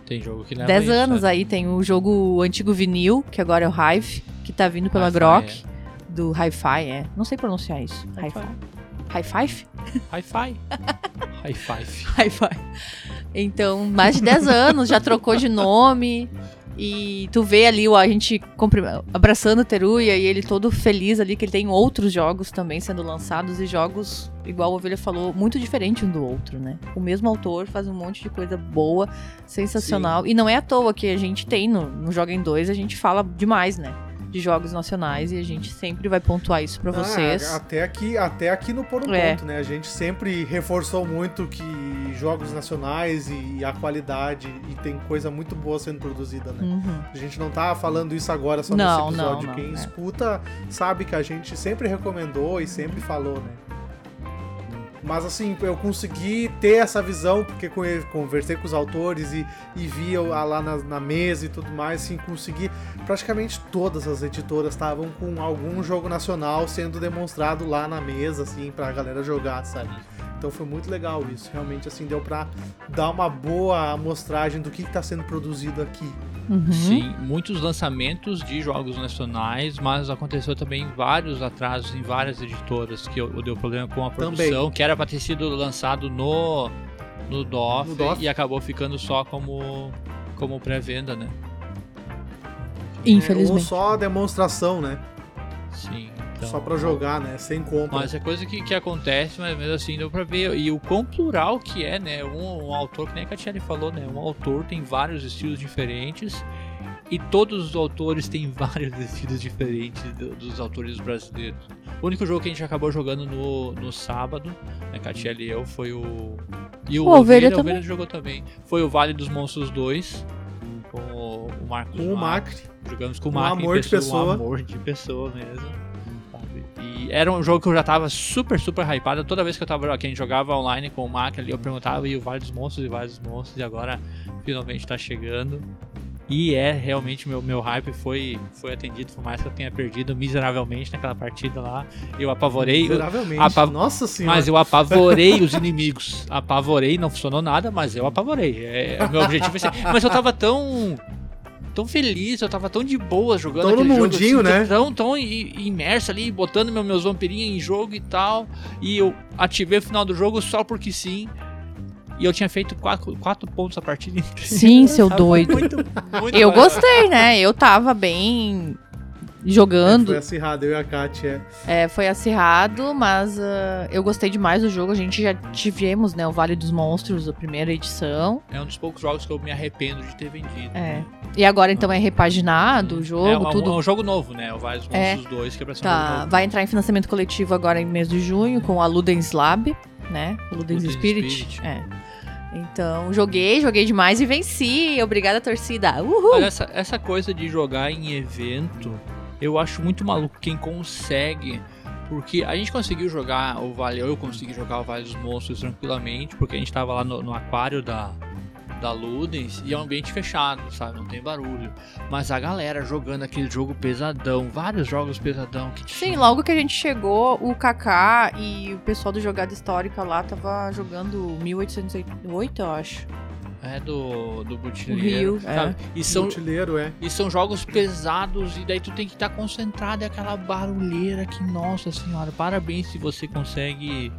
Tem jogo que leva 10 isso, anos né? aí tem o jogo antigo vinil, que agora é o Hive, que tá vindo pela Grok, do Hi-Fi, é. Não sei pronunciar isso. Hi-Fi. Hi-Fi? Hi-Fi? Hi-Fi. Hi-Five. Hi-Fi. Então, mais de 10 anos, já trocou de nome. E tu vê ali o- a gente abraçando o Teruya e ele todo feliz ali, que ele tem outros jogos também sendo lançados e jogos, igual o Ovelha falou, muito diferente um do outro, né? O mesmo autor faz um monte de coisa boa, sensacional. E não é à toa que a gente tem no, no Joga em 2, a gente fala demais, né? De jogos nacionais e a gente sempre vai pontuar isso pra vocês. Ah, até aqui, até aqui no Por um É. Ponto, né? A gente sempre reforçou muito que jogos nacionais e a qualidade e tem coisa muito boa sendo produzida, né? Uhum. A gente não tá falando isso agora só Não, nesse episódio. não, não, Quem é. escuta sabe que a gente sempre recomendou e sempre falou, né? Mas assim, eu consegui ter essa visão, porque co- conversei com os autores e, e via lá na, na mesa e tudo mais, assim, consegui. Praticamente todas as editoras estavam com algum jogo nacional sendo demonstrado lá na mesa, assim, pra galera jogar, sabe? Então foi muito legal isso. Realmente, assim, deu pra dar uma boa amostragem do que, que tá sendo produzido aqui. Uhum. Sim, muitos lançamentos de jogos nacionais, mas aconteceu também vários atrasos em várias editoras que o- deu problema com a produção, que era para ter sido lançado no no DOF, No DOF. e acabou ficando só como como pré-venda, né? É, Infelizmente. ou só demonstração, né? Sim. Então- só pra jogar, né? Sem compra. Mas é coisa que, que acontece, mas mesmo assim deu pra ver. E o quão plural que é, né? Um, um autor, que nem a Catiele falou, né? Um autor tem vários estilos diferentes. E todos os autores têm vários estilos diferentes do- dos autores brasileiros. O único jogo que a gente acabou jogando no, no sábado, né, Catiele e eu, foi o. E o O Ovelha o também. jogou também. Foi o Vale dos Monstros 2, com o, o Marcos Com o Macri. Macri. Jogamos com o Um Mac em amor de pessoa. Um amor de pessoa mesmo. E era um jogo que eu já tava super, super hypado. Toda vez que eu tava gente jogava online com o Mac ali, eu perguntava e dos Monstros e dos Monstros. E agora finalmente tá chegando. E é realmente meu, meu hype foi, foi atendido, por mais que eu tenha perdido miseravelmente naquela partida lá. Eu apavorei. Miseravelmente. Apav- Nossa senhora. Mas eu apavorei os inimigos. Apavorei, não funcionou nada, mas eu apavorei. É, meu objetivo é ser. Mas eu tava tão. Tão feliz, eu tava tão de boa jogando Tão no aquele jogo, mundinho, assim, né? Tão, tão imerso ali, botando meu- meus vampirinhos em jogo e tal. E eu ativei o final do jogo só porque sim. E eu tinha feito quatro, quatro pontos a partida inteira. Sim, seu doido. Muito, muito Eu maior. gostei, né? Eu tava bem jogando. Foi acirrado, eu e a Kátia. É, foi acirrado, mas ah, eu gostei demais do jogo. A gente já tivemos, né, o Vale dos Monstros, a primeira edição. É um dos poucos jogos que eu me arrependo de ter vendido. É. E agora então é repaginado o jogo, é, um- tudo. É um jogo novo, né? O Vários É. Monstros 2, que é pra ser um jogo Tá, novo. vai entrar em financiamento coletivo agora em mês de junho com a Ludens Lab, né? O Ludens Ludens Spirit. Spirit. É. Então, joguei, joguei demais e venci. Obrigada, torcida. Uhul! Mas essa, essa coisa de jogar em evento, eu acho muito maluco quem consegue. Porque a gente conseguiu jogar o Vale, eu consegui jogar o Vale dos Monstros tranquilamente, porque a gente tava lá no, no aquário da, da Ludens e é um ambiente fechado, sabe? Não tem barulho. Mas a galera jogando aquele jogo pesadão, vários jogos pesadão que Sim, logo que a gente chegou, o Kaká e o pessoal do Jogada Histórica lá tava jogando 1808, eu acho. É do, do Butileiro. Rio, é. E são, Mutileiro, é. E são jogos pesados, e daí tu tem que estar concentrado, é aquela barulheira que, nossa senhora, parabéns se você consegue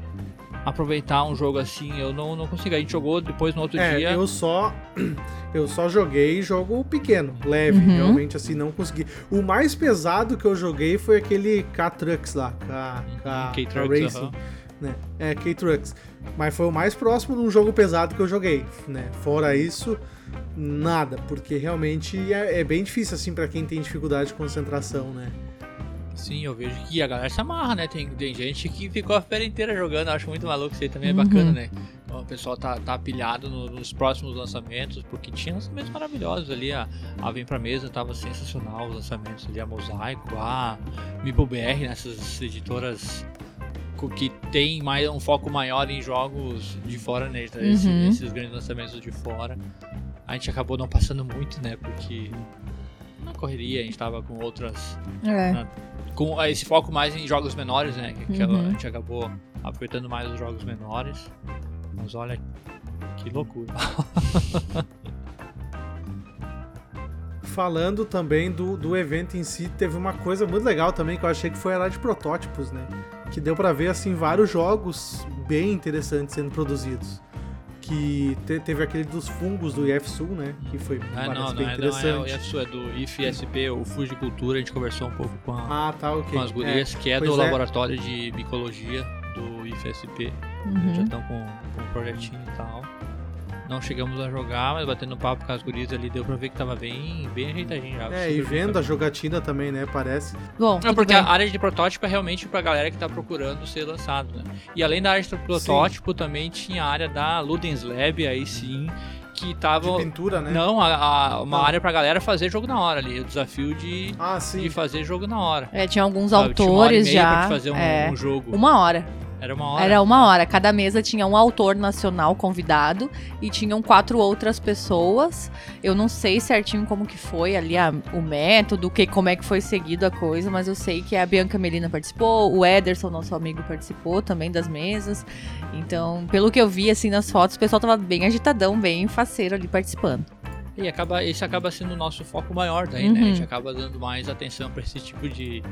aproveitar um jogo assim. Eu não, não consigo. A gente jogou depois no outro É, dia. eu só eu só joguei jogo pequeno, leve, Uhum. realmente assim não consegui. O mais pesado que eu joguei foi aquele K-Trucks lá, K, K, K K-Trucks, Racing, aham. Né? É K-Trucks. Mas foi o mais próximo de um jogo pesado que eu joguei, né? Fora isso, nada, porque realmente é, é bem difícil assim pra quem tem dificuldade de concentração, né? Sim, eu vejo que a galera se amarra, né? Tem, tem gente que ficou a feira inteira jogando. Acho muito maluco isso aí também é Uhum. bacana, né? O pessoal tá, tá pilhado no- nos próximos lançamentos, porque tinha lançamentos maravilhosos ali. A, a Vem Pra Mesa tava sensacional, os lançamentos ali, a Mosaico, a MipoBR, né? essas editoras co- que tem mais um foco maior em jogos de fora, né? Uhum. esses grandes lançamentos de fora. A gente acabou não passando muito, né? Porque na correria a gente tava com outras É. com esse foco mais em jogos menores, né? Que, que Uhum. a gente acabou aproveitando mais os jogos menores. Mas olha que loucura. Falando também do, do evento em si, teve uma coisa muito legal também que eu achei que foi a área de protótipos, né? Que deu pra ver assim vários jogos bem interessantes sendo produzidos. Que te- teve aquele dos fungos do IFSU, né? Que foi Ah, não, não bem é, não é o interessante. IFSU, é do IFSP, o Fuji Cultura. A gente conversou um pouco com, a- ah, tá, ok. com as gurias, que é do é. laboratório de micologia do IFSP. Já Uhum. estão com, com um projetinho e tal. Não chegamos a jogar, mas batendo papo com as gurias ali, deu pra ver que tava bem, bem ajeitadinho já. É, e bem vendo a jogatina também, né? Parece. Bom, Não, porque bem. a área de protótipo é realmente pra galera que tá procurando ser lançado, né? E além da área de protótipo, também tinha a área da Ludens Lab, aí sim, que De tava... pintura, né? Não, a, a- uma Não. área pra galera fazer jogo na hora ali, o desafio de, Ah, sim. de fazer jogo na hora. É, tinha alguns sabe? Tinha uma hora e autores meia já. pra te fazer um, é, um jogo. Uma hora. Era uma hora. Era uma hora. Cada mesa tinha um autor nacional convidado e tinham quatro outras pessoas. Eu não sei certinho como que foi ali a- o método, que, como é que foi seguido a coisa, mas eu sei que a Bianca Melina participou, o Ederson, nosso amigo, participou também das mesas. Então, pelo que eu vi assim nas fotos, o pessoal tava bem agitadão, bem faceiro ali participando. E acaba, esse acaba sendo o nosso foco maior daí, né? A Uhum. gente acaba dando mais atenção pra esse tipo de,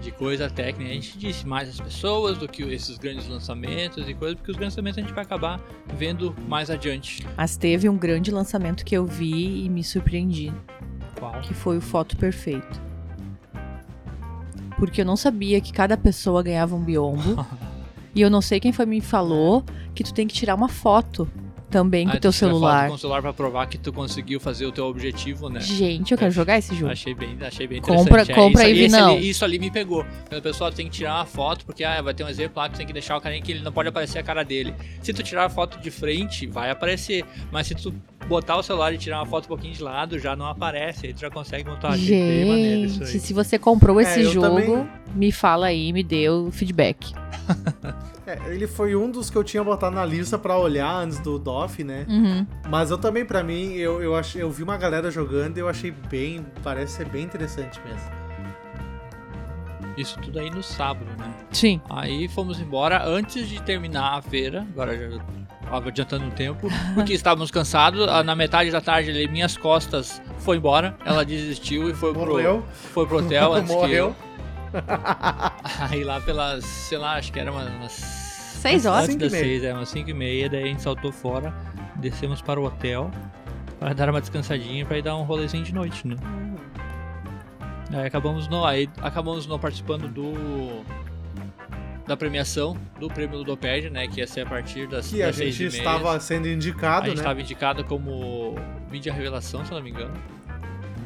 de coisa técnica. A gente disse mais as pessoas do que esses grandes lançamentos e coisas, porque os grandes lançamentos a gente vai acabar vendo mais adiante. Mas teve um grande lançamento que eu vi e me surpreendi. Qual? que foi o foto perfeito. Porque eu não sabia que cada pessoa ganhava um biombo. e eu não sei quem foi me falou que tu tem que tirar uma foto também com Ah, o teu celular. Com o celular pra provar que tu conseguiu fazer o teu objetivo, né? Gente, eu quero jogar esse jogo. Achei bem, achei bem Compra- interessante. compra isso, aí, esse Vinão. ali, isso ali me pegou. Quando o pessoal tem que tirar uma foto, porque ah, vai ter um exemplo lá que tu tem que deixar o carinha que ele não pode aparecer a cara dele. Se tu tirar a foto de frente, vai aparecer. Mas se tu botar o celular e tirar uma foto um pouquinho de lado, já não aparece. Aí tu já consegue montar. Bem maneiro isso aí. Gente, se você comprou esse eu jogo, também- me fala aí, me dê o feedback. É, ele foi um dos que eu tinha botado na lista pra olhar antes do DOF, né? Uhum. Mas eu também, pra mim, eu, eu, achei, eu vi uma galera jogando e eu achei bem. Parece ser bem interessante mesmo. Isso tudo aí no sábado, né? Sim. Aí fomos embora antes de terminar a feira. Agora já tava adiantando o tempo, porque estávamos cansados. Ah, Na metade da tarde ali, minhas costas foi embora. Ela desistiu e foi pro, Morreu. foi pro hotel antes que Morreu. eu. Aí lá pelas, sei lá, acho que era umas Seis horas? Antes Cinco e das meia. seis, é umas 5 e meia, daí a gente saltou fora, descemos para o hotel para dar uma descansadinha para ir dar um rolezinho de noite, né? Aí acabamos não, aí acabamos não participando do da premiação do prêmio Ludopédia, né, que ia ser a partir das, Que a das seis gente e meia. estava sendo a indicado, gente né? estava indicado como mídia revelação, se eu não me engano,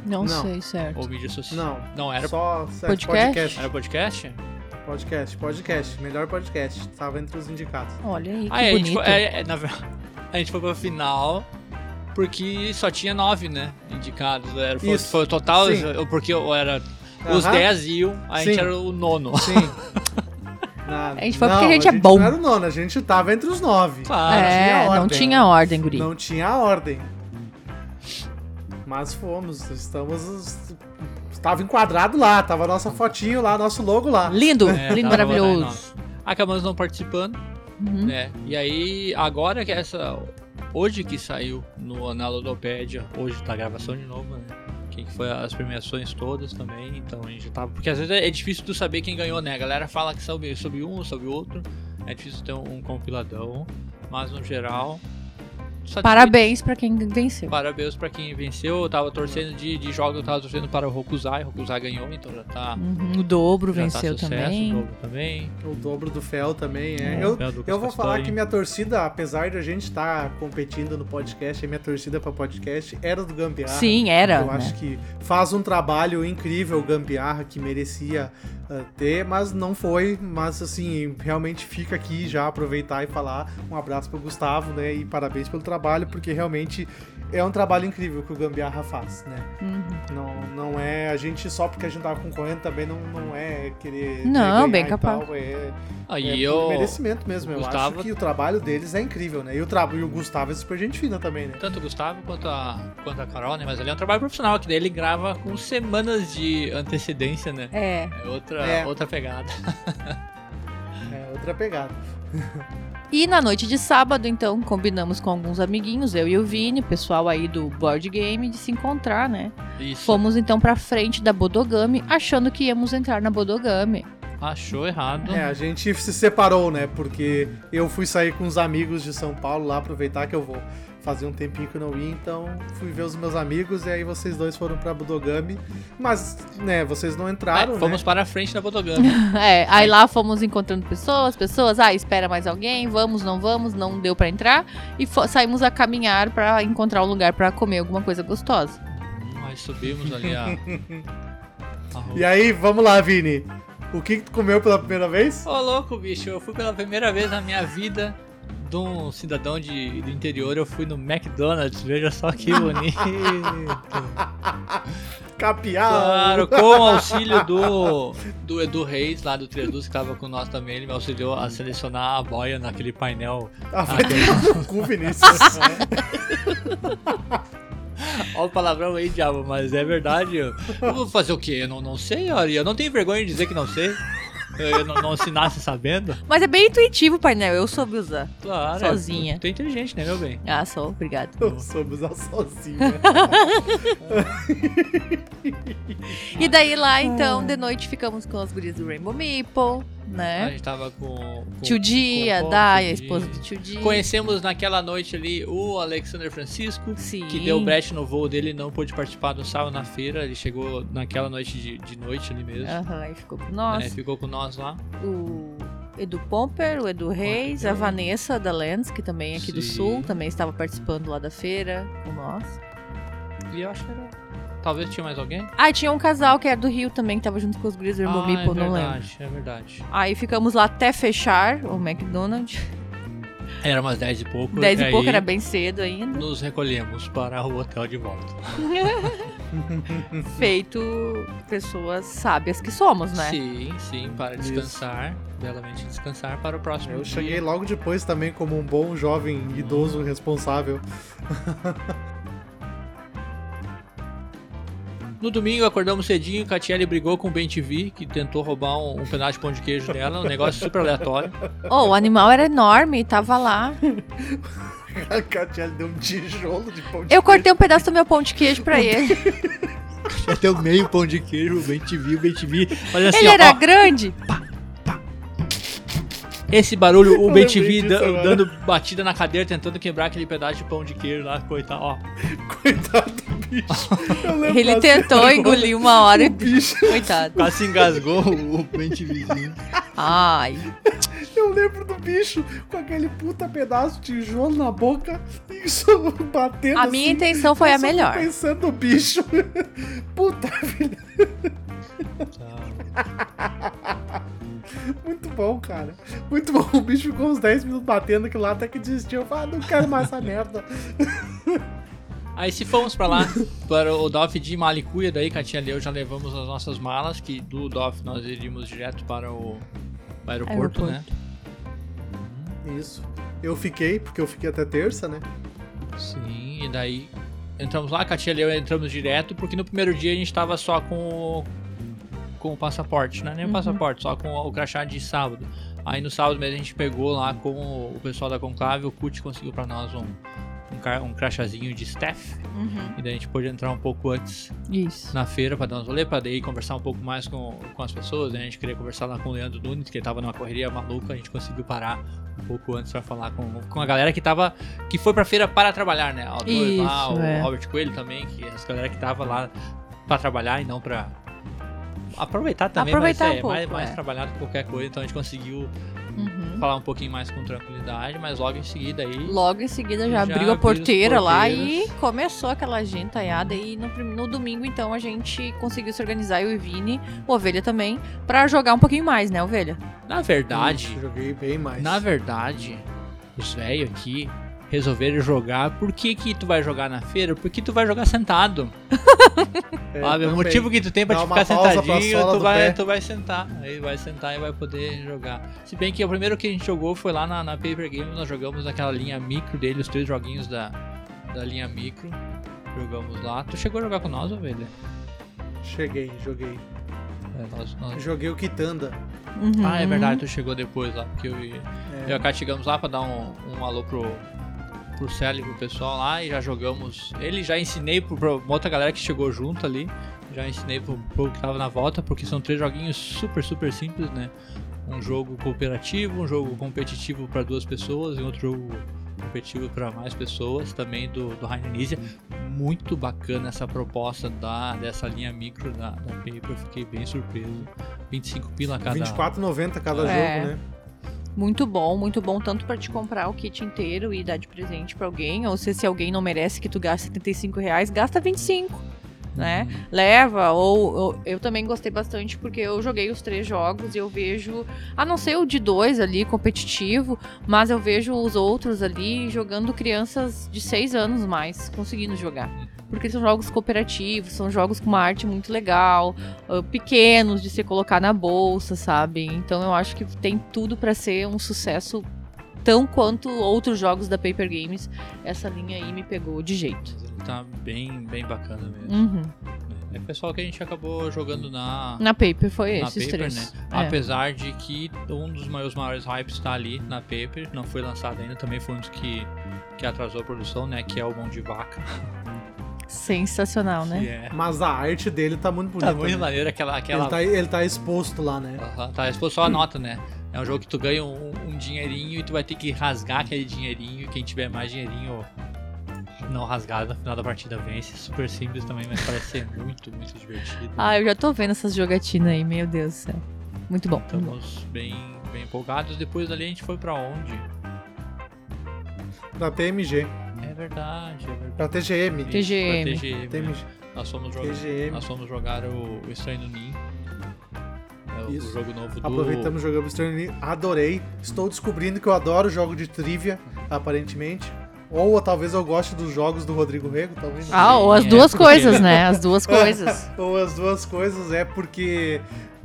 Não, Não. sei, certo. ou mídia social. Não, Não era só Podcast? podcast. era podcast? Podcast, podcast. Melhor podcast. Estava entre os indicados. Olha aí, que Ah, é, a gente bonito. foi, é, é, na a gente foi pra final porque só tinha nove, né? Indicados. Era, foi, Isso. foi o total, Sim. porque eu era. Os. 10 iam, a gente Sim. era o nono. Sim. Na- A gente foi porque a gente é gente bom. Não era o nono, a gente tava entre os nove. Claro. é, tinha não tinha ordem, guri. Não tinha ordem. Mas fomos, estamos. Estava enquadrado lá, tava nossa fotinho lá, nosso logo lá. Lindo, É, lindo, maravilhoso. lá, Acabamos não participando, Uhum. né? E aí, agora que essa. Hoje que saiu no, na Ludopédia, hoje tá a gravação de novo, né? Quem que foi as premiações todas também, então a gente já tava. Porque às vezes é difícil tu saber quem ganhou, né? A galera fala que soube, sobre um, sobre outro. É difícil ter um, um compiladão, mas no geral. Satisfeito. Parabéns pra quem venceu. Parabéns pra quem venceu. Eu tava torcendo de, de jogos, eu tava torcendo para o Rokuzai. O Rokuzai ganhou, então já tá. Uhum, O dobro já venceu tá sucesso, também. O dobro também. O dobro do Fel também, é. É, eu, eu vou falar que minha torcida, apesar de a gente estar competindo no podcast, a minha torcida pra podcast era do Gambiarra. Sim, era. Eu né? acho que faz um trabalho incrível o Gambiarra, que merecia ter, mas não foi. Mas assim, realmente fica aqui já aproveitar e falar um abraço pro Gustavo, né? E parabéns pelo trabalho, porque realmente é um trabalho incrível que o Gambiarra faz, né? Uhum. Não, não é a gente só porque a gente tava concorrendo também não, não é querer. Não, bem e capaz. tal, é, Aí é por eu. merecimento mesmo. Eu Gustavo- acho que o trabalho deles é incrível, né? E o, tra... e o Gustavo é super gente fina também, né? Tanto o Gustavo quanto a, quanto a Carol, né? Mas ele é um trabalho profissional, que daí ele grava com semanas de antecedência, né? É. É outra, É. outra pegada. É outra pegada. E na noite de sábado, então, combinamos com alguns amiguinhos, eu e o Vini, pessoal aí do board game, de se encontrar, né? Isso. Fomos então pra frente da Bodogami, achando que íamos entrar na Bodogami. Achou errado. É, a gente se separou, né? Porque eu fui sair com os amigos de São Paulo lá, aproveitar que eu vou fazer um tempinho que eu não ia, então fui ver os meus amigos e aí vocês dois foram pra Budogami. Mas, né, vocês não entraram, É, fomos né? para a frente da Bodogami. É, aí lá fomos encontrando pessoas, pessoas, ah, espera mais alguém, vamos, não vamos, não deu pra entrar. E saímos a caminhar pra encontrar um lugar pra comer alguma coisa gostosa. Nós subimos ali a. E aí, vamos lá, Vini. O que, que tu comeu pela primeira vez? Ô louco, bicho, eu fui pela primeira vez na minha vida de um cidadão de, do interior, eu fui no McDonald's, veja só que bonito. Capial! Claro, com o auxílio do, do Edu Reis, lá do Treduz, que tava com nós também, ele me auxiliou a selecionar a boia naquele painel. Ah, vai no cu, Vinícius. Olha o palavrão aí, diabo, mas é verdade. Eu vou fazer o quê? Eu não, não sei, olha, eu não tenho vergonha de dizer que não sei. Eu, não, não se nasce sabendo. Mas é bem intuitivo o painel, eu soube usar. Claro. Sozinha. Tu é inteligente, né, meu bem? Ah, só, obrigado. Eu soube usar sozinho. E daí lá, então, de noite ficamos com as gurias do Rainbow Meeple, A né? gente tava com. com Tio Di, a com- Dai, a esposa do tio Di. Conhecemos naquela noite ali o Alexander Francisco, Sim. que deu brecha no voo dele e não pôde participar do sábado na feira. Ele chegou naquela noite de, de noite ali mesmo. Aham, aí ficou com né? nós. Ficou com nós lá. O Edu Pomper, o Edu Reis, a Vanessa da Lens, que também é aqui do Sim. Sul, também estava participando lá da feira com nós. E eu acho que era. Talvez tinha mais alguém? Ah, tinha um casal que era do Rio também, que tava junto com os gurias do Rainbow ah, Meeple, é não lembro. verdade, é verdade. Aí ficamos lá até fechar o McDonald's. Era umas 10 e pouco. 10 e aí pouco, era bem cedo ainda. Nos recolhemos para o hotel de volta. Feito pessoas sábias que somos, né? Sim, sim, para Isso. descansar. Belamente descansar para o próximo Eu dia. cheguei logo depois também como um bom jovem idoso responsável. No domingo acordamos cedinho, Catiele brigou com o Ben TV, que tentou roubar um, um pedaço de pão de queijo dela, um negócio super aleatório. Oh, o animal era enorme, tava lá. A Catiele deu um tijolo de pão de Eu cortei um pedaço do meu pão de queijo pra ele. Já deu meio pão de queijo, o Ben TV, o Ben TV. Olha assim, Ele ó, era ó, grande. Esse barulho, o BTV da- dando batida na cadeira, tentando quebrar aquele pedaço de pão de queijo lá, coitado, ó. Coitado do bicho. Ele assim, tentou agora, engolir uma hora O e. bicho. Coitado. Quase engasgou o BTVzinho. Ai. Eu lembro do bicho com aquele puta pedaço de tijolo na boca e isso batendo A minha assim. intenção foi a só melhor. pensando no bicho. Puta vida. Muito bom, cara. Muito bom. O bicho ficou uns 10 minutos batendo aquilo lá até que desistiu. Eu falei, ah, não quero mais essa merda. Aí se fomos pra lá, para o DOF de Malicuia, daí Katia e eu já levamos as nossas malas, que do DOF nós iríamos direto para o aeroporto, Aeroporto. né? Isso. Eu fiquei, porque eu fiquei até terça, né? Sim, e daí entramos lá, Katia e eu entramos direto, porque no primeiro dia a gente tava só com o, com o passaporte, né? Nem o Uhum. passaporte, só com o crachá de sábado. Aí no sábado mesmo a gente pegou lá com o, pessoal da Conclave, o CUT conseguiu pra nós um, um, um crachazinho de staff, Uhum. e daí a gente pôde entrar um pouco antes Isso. na feira pra dar uns rolê, pra daí conversar um pouco mais com, com as pessoas. né? A gente queria conversar lá com o Leandro Nunes, que ele tava numa correria maluca, a gente conseguiu parar um pouco antes pra falar com, com a galera que tava. que foi pra feira para trabalhar, né? O Dois lá, Isso, o é. Robert Coelho também, que as galera que tava lá pra trabalhar e não pra. Aproveitar também, Aproveitar mas um é, pouco, mais, mais é. trabalhar do que qualquer coisa, então a gente conseguiu Uhum. falar um pouquinho mais com tranquilidade, mas logo em seguida aí. Logo em seguida já, Já abriu a porteira lá e começou aquela gentaiada. E no, no domingo, então, a gente conseguiu se organizar, eu e o Vini, o Ovelha também, pra jogar um pouquinho mais, né, Ovelha? Na verdade. Isso, joguei bem mais. Na verdade, os velhos aqui resolveram jogar. Por que que tu vai jogar na feira? Porque tu vai jogar sentado. É, sabe? O motivo que tu tem pra Dá te ficar sentadinho, tu vai, pé. tu vai sentar. Aí vai sentar e vai poder jogar. Se bem que o primeiro que a gente jogou foi lá na, na Paper Games, nós jogamos naquela linha micro dele, os três joguinhos da, da linha micro. Jogamos lá. Tu chegou a jogar com nós, ovelha? Cheguei, joguei. É, nós- nós- Joguei o Kitanda. Uhum. Ah, é verdade, tu chegou depois lá, porque eu e, É. eu e a Kat chegamos lá pra dar um, um alô pro, pro Célio e pro pessoal lá e já jogamos. Ele já ensinei pro, pra uma outra galera que chegou junto ali. Já ensinei pro povo que tava na volta, porque são três joguinhos super, super simples, né? Um jogo cooperativo, um jogo competitivo pra duas pessoas e outro jogo competitivo pra mais pessoas, também do, do Rainesia. Muito bacana essa proposta da, dessa linha micro da, da Paper, eu fiquei bem surpreso. 25 pila cada. R$24,90 cada É. jogo, né? Muito bom, muito bom, tanto pra te comprar o kit inteiro e dar de presente pra alguém, ou se, se alguém não merece que tu gaste 75 reais, gasta 25, né? Leva, ou, ou- eu também gostei bastante porque eu joguei os três jogos e eu vejo, a não ser o de dois ali, competitivo, mas eu vejo os outros ali jogando crianças de seis anos mais, conseguindo jogar. Porque são jogos cooperativos, são jogos com uma arte muito legal, ah, pequenos de se colocar na bolsa, sabe? Então eu acho que tem tudo pra ser um sucesso tão quanto outros jogos da Paper Games. Essa linha aí me pegou de jeito. Tá bem, bem bacana mesmo. Uhum. É o pessoal que a gente acabou jogando na, Na Paper foi na esses Paper, três. né? É. Apesar de que um dos meus maiores hypes tá ali na Paper, não foi lançado ainda, também foi um dos que, que atrasou a produção, né? Que é o Mão de Vaca. Sensacional, né? Que é. Mas a arte dele tá muito bonita. Tá muito né? maneiro aquela. aquela... Ele, tá, ele tá exposto lá, né? Aham, tá, exposto só a nota, né? É um jogo que tu ganha um, um dinheirinho e tu vai ter que rasgar aquele dinheirinho. E quem tiver mais dinheirinho não rasgado no final da partida vence. Super simples também, mas parece ser muito, muito divertido. Ah, eu já tô vendo essas jogatinas aí, meu Deus do céu. Muito bom. Estamos bem, bem empolgados. Depois dali a gente foi pra onde? Da TMG. É verdade, é verdade. Da TGM. TGM. pra TGM. TMG. Nós fomos jogar, TGM. nós fomos jogar o, o Estranho no Ninho. É o, Isso. o jogo novo do. Aproveitamos, jogamos Stern Adorei. Estou descobrindo que eu adoro jogo de trivia, aparentemente. Ou talvez eu goste dos jogos do Rodrigo Rego, talvez. Ah, ou as É, duas porque- coisas, né? As duas coisas. Ou as duas coisas, é porque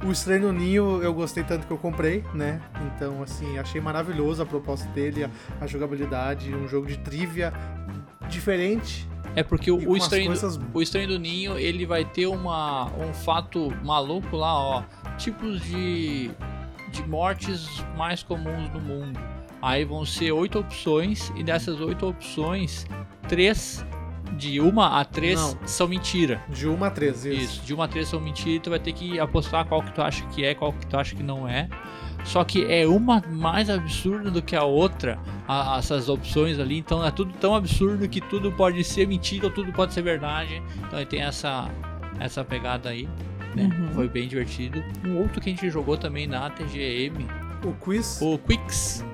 o Estranho Ninho eu gostei tanto que eu comprei, né? Então, assim, achei maravilhoso a proposta dele, a, a jogabilidade, um jogo de trivia diferente. É porque o, o estranho, coisas- o estranho do Ninho ele vai ter uma, um fato maluco lá, ó. Tipos de, de mortes mais comuns no mundo. Aí vão ser oito opções, e dessas oito opções, três de uma a três Não. são mentira. De 1 a 3, isso. Isso, de uma a três são mentira e tu vai ter que apostar qual que tu acha que é, qual que tu acha que não é. Só que é uma mais absurda do que a outra, a- essas opções ali. Então é tudo tão absurdo que tudo pode ser mentira ou tudo pode ser verdade. Então aí tem essa, essa pegada aí. Né? Uhum. Foi bem divertido. Um outro que a gente jogou também na TGM, O quiz. o Quicks.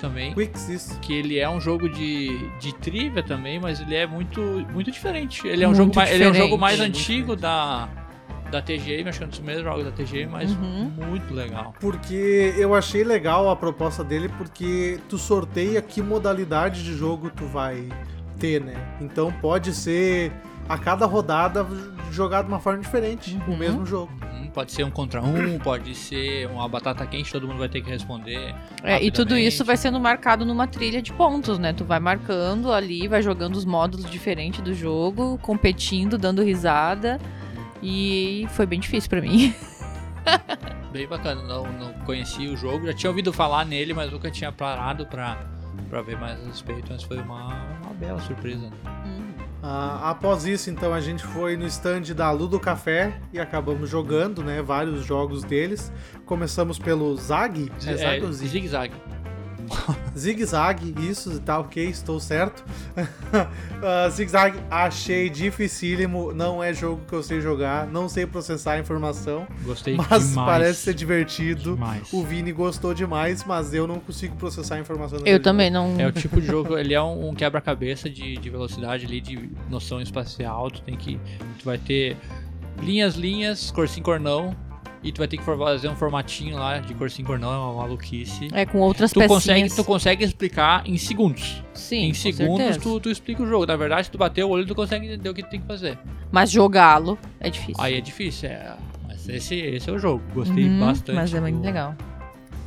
Também. Quicks, isso. Que ele é um jogo de, de trivia também, mas ele é muito, muito diferente. Ele é um, Muito jogo, mais, ele é um jogo mais antigo da, da TGM, acho que é um dos primeiros jogos da TGM, mas Uhum. muito legal. Porque eu achei legal a proposta dele, porque tu sorteia que modalidade de jogo tu vai ter, né? Então pode ser a cada rodada jogar de uma forma diferente o Uhum. mesmo jogo. Hum, Pode ser um contra um, pode ser uma batata quente, todo mundo vai ter que responder. É, e tudo isso vai sendo marcado numa trilha de pontos, né? Tu vai marcando ali, vai jogando os módulos diferentes do jogo, competindo, dando risada. E foi bem difícil pra mim. Bem bacana, não, não conhecia o jogo, já tinha ouvido falar nele, mas nunca tinha parado pra, pra ver mais a respeito, mas foi uma, uma bela surpresa. Né? Ah, após isso, então, a gente foi no stand da Ludo Café e acabamos jogando, né? Vários jogos deles. Começamos pelo Zag. É Zag ou Zig? Zig-Zag. Zig Zag, isso, tá ok, estou certo. uh, Zig Zag, achei dificílimo, não é jogo que eu sei jogar, não sei processar a informação, Gostei mas demais. parece ser divertido. demais. O Vini gostou demais, mas eu não consigo processar a informação. Eu daquele também não. É o tipo de jogo, ele é um, um quebra-cabeça de, de velocidade ali, de noção espacial. Tu tem que. Tu vai ter linhas, linhas, cor sim, cor não. E tu vai ter que fazer um formatinho lá de cor sim, cor não, é uma maluquice. É com outras Tu pecinhas. consegue, tu consegue explicar em segundos. Sim, em segundos tu, tu explica o jogo. Na verdade, se tu bater o olho, tu consegue entender o que tu tem que fazer. Mas jogá-lo é difícil. Aí é difícil, é. Mas esse, esse é o jogo. Gostei Uhum, bastante. Mas é muito do, legal.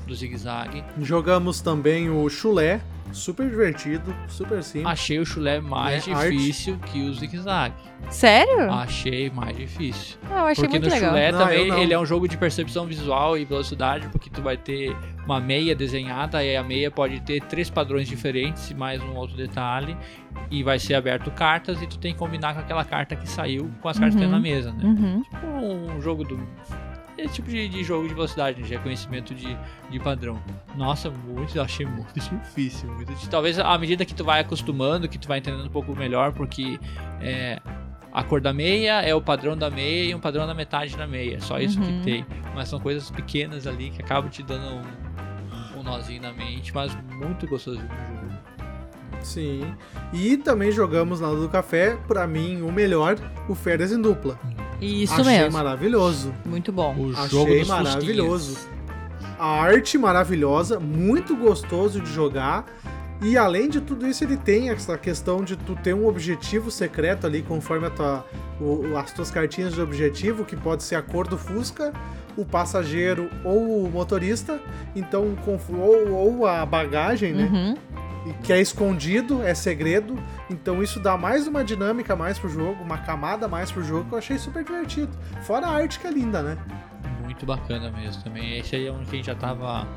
Do zigue-zague. Jogamos também o Chulé, super divertido, super simples. Achei o chulé mais É, arte. difícil que o zigue-zague. Sério? Achei mais difícil. Ah, eu achei porque muito no legal. chulé Não, também ele é um jogo de percepção visual e velocidade, porque tu vai ter uma meia desenhada e a meia pode ter três padrões diferentes e mais um outro detalhe. E vai ser aberto cartas e tu tem que combinar com aquela carta que saiu com as cartas que tem Uhum. na mesa, né? Uhum. Tipo um jogo do. Esse tipo de, de jogo de velocidade, de reconhecimento de, de padrão. Nossa, muito, eu achei muito difícil. Muito, difícil. talvez à medida que tu vai acostumando, que tu vai entendendo um pouco melhor, porque é, a cor da meia é o padrão da meia e um padrão da metade da meia. Só isso Uhum. que tem. Mas são coisas pequenas ali que acabam te dando um, um nozinho na mente, mas muito gostoso de jogo. Sim. E também jogamos na Ludo Café, pra mim, o melhor, o Férias em Dupla. Isso achei mesmo. maravilhoso. Muito bom. O Achei jogo dos maravilhoso. fusquinhas. A arte maravilhosa, muito gostoso de jogar. E além de tudo isso, ele tem essa questão de tu ter um objetivo secreto ali, conforme a tua, o- as tuas cartinhas de objetivo, que pode ser a cor do Fusca, o passageiro ou o motorista, então ou, ou a bagagem, né? Uhum. E que é escondido, é segredo. Então isso dá mais uma dinâmica mais pro jogo, uma camada mais pro jogo que eu achei super divertido. Fora a arte que é linda, né? Muito bacana mesmo também. Esse aí é onde a gente já tava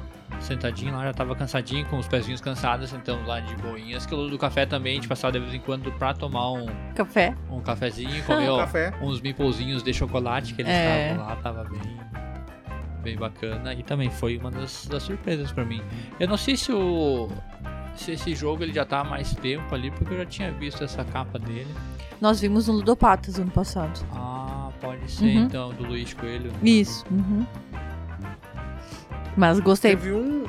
sentadinho lá, já tava cansadinho, com os pezinhos cansados, sentamos lá de boinhas. Que o do café também, a gente passava de vez em quando pra tomar um, Café. um cafezinho, comer ó, Café. uns meeplezinhos de chocolate que eles É. estavam lá, tava bem, bem bacana. E também foi uma das, das surpresas pra mim. Eu não sei se o. Se esse jogo ele já tá há mais tempo ali, porque eu já tinha visto essa capa dele. Nós vimos no Ludopatas ano passado. Ah, pode ser Uhum. então, do Luiz Coelho. Isso. Uhum. Mas gostei, Teve um.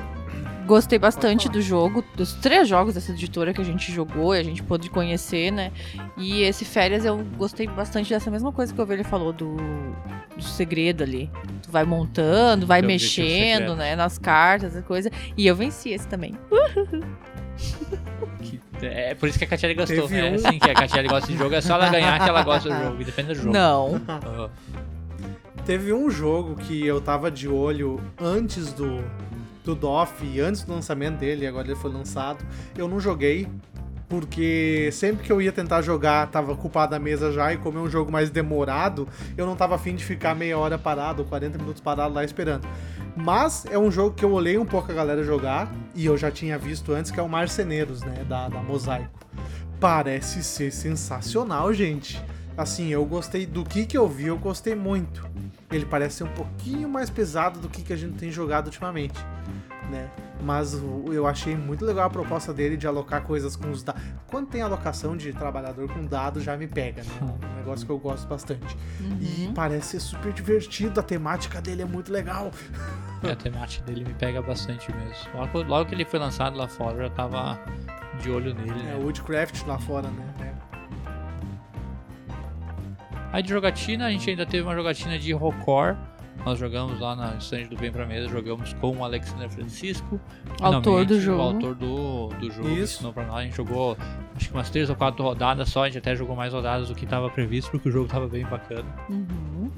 gostei bastante do jogo, dos três jogos dessa editora que a gente jogou e a gente pôde conhecer, né? E esse férias eu gostei bastante dessa mesma coisa que o Ovelha falou do, do segredo ali. Tu vai montando, vai mexendo, né? Nas cartas e coisa. E eu venci esse também. Que- é por isso que a Catiele gostou, Teve né? um- Assim que a Catiele gosta de jogo, é só ela ganhar que ela gosta do jogo, e depende do jogo. Não. Ah, Teve um jogo que eu tava de olho antes do, do DOF, antes do lançamento dele, agora ele foi lançado. Eu não joguei, porque sempre que eu ia tentar jogar, tava ocupado a mesa já, e como é um jogo mais demorado, eu não tava afim de ficar meia hora parado, ou 40 minutos parado lá esperando. Mas é um jogo que eu olhei um pouco a galera jogar, e eu já tinha visto antes, que é o Marceneiros, né, da, da Mosaico. parece ser sensacional, gente. Assim, eu gostei do que que eu vi, eu gostei muito. Ele parece ser um pouquinho mais pesado do que que a gente tem jogado ultimamente, né? Mas eu achei muito legal a proposta dele de alocar coisas com os dados. Quando tem alocação de trabalhador com dados, já me pega, né? É um negócio que eu gosto bastante. E Uhum. parece ser super divertido, a temática dele é muito legal. E a temática dele me pega bastante mesmo. Logo, logo que ele foi lançado lá fora, eu já tava de olho nele. É né? Woodcraft lá fora, né? Aí de jogatina, a gente ainda teve uma jogatina de Rocor. Nós jogamos lá na estande do Bem Pra Mesa, jogamos com o Alexander Francisco. Autor do Finalmente, jogo. O autor do, do jogo Isso. ensinou pra nós. A gente jogou acho que umas três ou quatro rodadas só. A gente até jogou mais rodadas do que estava previsto, porque o jogo tava bem bacana. Uhum.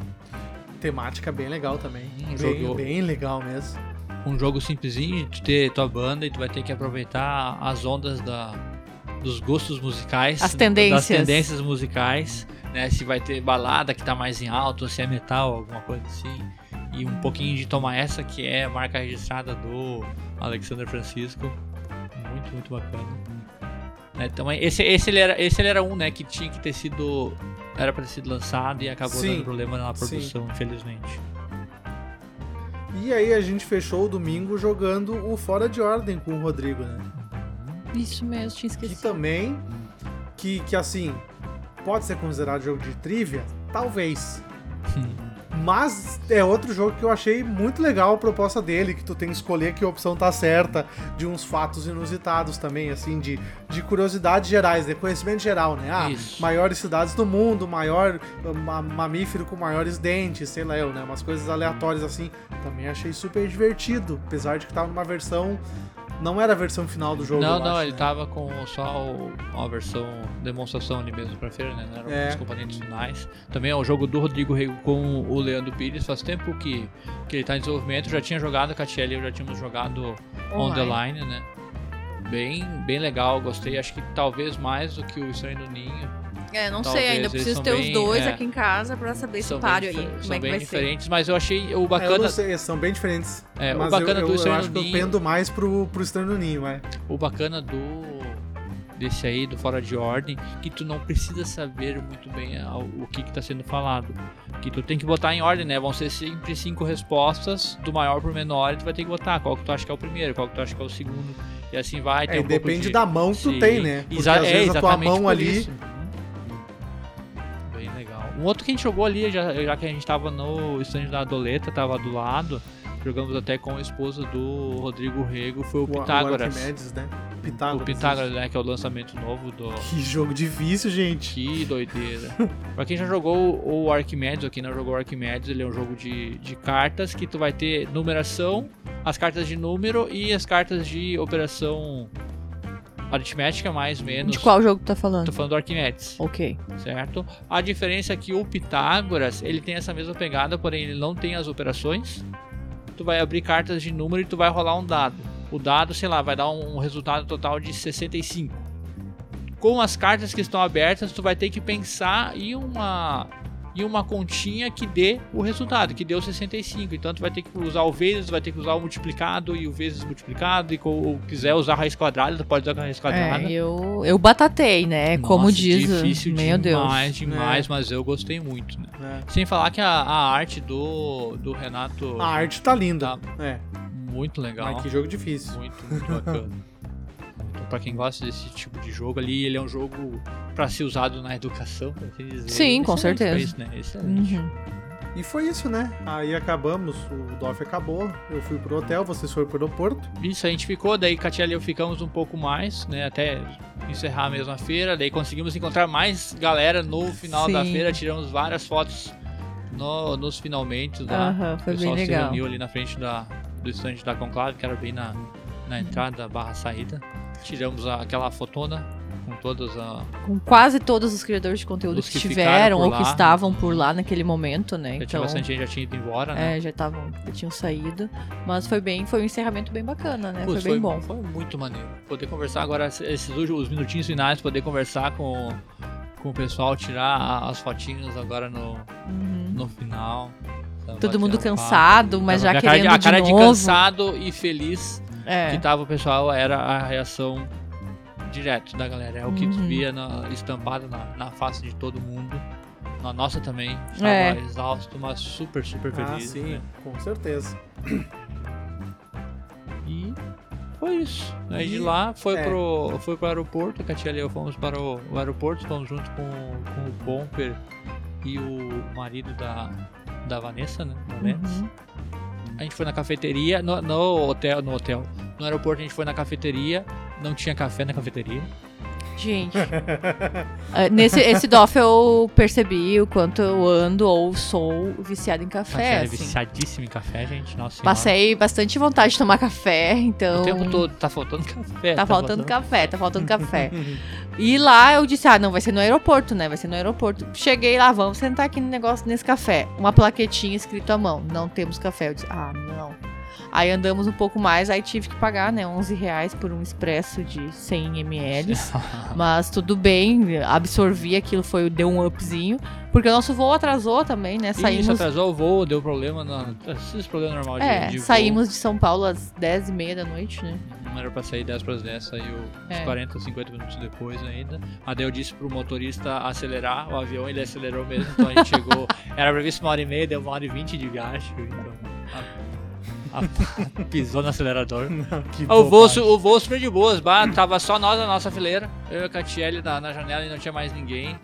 Temática bem legal também. Bem, jogou. bem legal mesmo. Um jogo simplesinho de ter tua banda e tu vai ter que aproveitar as ondas da, dos gostos musicais. As tendências. Das tendências musicais. Né, se vai ter balada que tá mais em alto, ou se é metal, alguma coisa assim. E um pouquinho de tomar essa que é a marca registrada do Alexander Francisco. Muito, muito bacana. Né, então, esse, esse, ele era, esse ele era um, né, que tinha que ter sido. Era pra ter sido lançado e acabou Sim, dando problema na sim. produção, infelizmente. E aí a gente fechou o domingo jogando o Fora de Ordem com o Rodrigo, né? Isso mesmo, tinha Que esquecido. também, que, que assim, pode ser considerado jogo de trivia? Talvez. Mas é outro jogo que eu achei muito legal a proposta dele, que tu tem que escolher que opção tá certa, de uns fatos inusitados também, assim, de, de curiosidades gerais, de conhecimento geral, né? Ah, Isso. maiores cidades do mundo, maior ma- mamífero com maiores dentes, sei lá eu, né? Umas coisas aleatórias assim. Também achei super divertido, apesar de que tava numa versão. Não era a versão final do jogo. Não, eu não, acho, ele né? tava com só o- a versão demonstração ali mesmo pra feira, né? Não eram É. os componentes finais. Também é o jogo do Rodrigo Rego com o Leandro Pires. Faz tempo que, que ele tá em desenvolvimento. Já tinha jogado com a Tiele, eu já tínhamos jogado on the line, né? Bem, bem legal, gostei. Acho que talvez mais do que o Estranho do Ninho. É, não Talvez, sei ainda. Preciso ter os bem, dois é. aqui em casa pra saber esse páreo aí. Como são é que bem vai ser. diferentes, mas eu achei o É, eu bacana. não sei, são bem diferentes. É, o bacana eu, do eu, eu acho que eu pendo mais pro, pro Estranho do Ninho, é. O bacana do desse aí, do Fora de Ordem, que tu não precisa saber muito bem o que que tá sendo falado. Que tu tem que botar em ordem, né? Vão ser sempre cinco respostas, do maior pro menor, e tu vai ter que botar qual que tu acha que é o primeiro, qual que tu acha que é o segundo, e assim vai. tem É, um pouco depende de- da mão que tu Sim. tem, né? Porque Exa- às é, vezes a tua exatamente mão ali. isso. Um outro que a gente jogou ali, já, já que a gente tava no stand da Doleta, tava do lado, jogamos até com a esposa do Rodrigo Rego, foi o, O, o Pitágoras. Arquimedes, né? O Pitágoras. Pitágoras, né? Que é o lançamento novo do. Que jogo difícil, gente. Que doideira. pra quem já jogou o Arquimedes, ou quem não jogou o Arquimedes, ele é um jogo de, de cartas que tu vai ter numeração, as cartas de número e as cartas de operação aritmética, mais ou menos. De qual jogo tu tá falando? Tô falando do Arquimedes, Ok. certo? A diferença é que o Pitágoras, ele tem essa mesma pegada, porém ele não tem as operações. Tu vai abrir cartas de número e tu vai rolar um dado. O dado, sei lá, vai dar um resultado total de 65. Com as cartas que estão abertas, tu vai ter que pensar em uma em uma continha que dê o resultado, que deu 65. Então tu vai ter que usar o vezes, tu vai ter que usar o multiplicado e o vezes multiplicado e ou quiser usar a raiz quadrada, tu pode usar a raiz quadrada. É, eu, eu batatei, né? Como Nossa, diz. difícil Meu Deus. demais, demais, É. mas eu gostei muito, né? É. Sem falar que a, a arte do, do Renato A arte tá linda. É, muito legal, mas que jogo difícil. muito, muito bacana. Pra quem gosta desse tipo de jogo ali, ele é um jogo pra ser usado na educação, por assim dizer. Sim, com pra certeza. Isso, né? Excelente. Uhum. E foi isso, né? Aí acabamos, o DOF acabou, eu fui pro hotel, vocês foram pro aeroporto. Isso, a gente ficou, daí Katia e eu ficamos um pouco mais, né, até encerrar a mesma feira, daí conseguimos encontrar mais galera no final da Sim. feira, tiramos várias fotos no- nos finalmente lá. Aham, foi o bem pessoal se legal. reuniu ali na frente da, do estande da Conclave, que era bem na, na entrada barra saída. Tiramos aquela fotona com todas a. Com quase todos os criadores de conteúdo que, que tiveram ou que estavam por lá naquele momento, né? Já tinha Então, bastante gente já tinha ido embora, né? é, já estavam, já tinham saído. Mas foi bem, foi um encerramento bem bacana, né? Foi bem bom. Foi muito maneiro. Poder conversar agora, esses últimos minutinhos finais, poder conversar com, com o pessoal, tirar as fotinhas agora no, Uhum. no final. sabe, Todo mundo um papo. cansado, mas já Tava- a querendo cara, a cara de cansado e feliz É. que tava o pessoal era a reação direto da galera. É o que tu Uhum. via na, estampado na, na face de todo mundo. Na nossa também. Estava É. exausto, mas super, super feliz. Ah, sim, né? com certeza. E foi isso. Aí de E- lá foi, é. pro, foi pro aeroporto, a Katia e eu fomos para o, o aeroporto, fomos junto com, com o Bomper e o marido da, da Vanessa, né? da. Uhum. A gente foi na cafeteria, no, no hotel, no hotel. No aeroporto a gente foi na cafeteria, não tinha café na cafeteria. Gente, é, nesse esse DOF eu percebi o quanto eu ando ou sou viciada em café. Katia é assim. viciadíssima em café, gente. Nossa senhora. Passei bastante vontade de tomar café, então. O tempo todo tá faltando café. Tá faltando café, tá faltando café. E lá eu disse, ah, não, vai ser no aeroporto, né? Vai ser no aeroporto. Cheguei lá, vamos sentar aqui no negócio, nesse café. Uma plaquetinha escrito à mão, não temos café. Eu disse, ah, não. Aí andamos um pouco mais, aí tive que pagar, né, 11 reais por um expresso de 100 ml. Mas tudo bem, absorvi aquilo, foi, deu um upzinho. Porque o nosso voo atrasou também, né? Isso Saímos, atrasou o voo, deu problema. Na... Esses problemas normais é, de, de saímos de São Paulo às 10h30 da noite, né? Não era pra sair 10 para as 10, saiu uns É. 40, 50 minutos depois ainda. Daí eu disse pro motorista acelerar o avião, ele acelerou mesmo, então a gente chegou. Era previsto uma hora e meia, deu uma hora e vinte de viagem. Então, a- pisou no acelerador. Que O voo, o voo super de boas, bah, tava só nós na nossa fileira. Eu e a Catiele na, na janela e não tinha mais ninguém.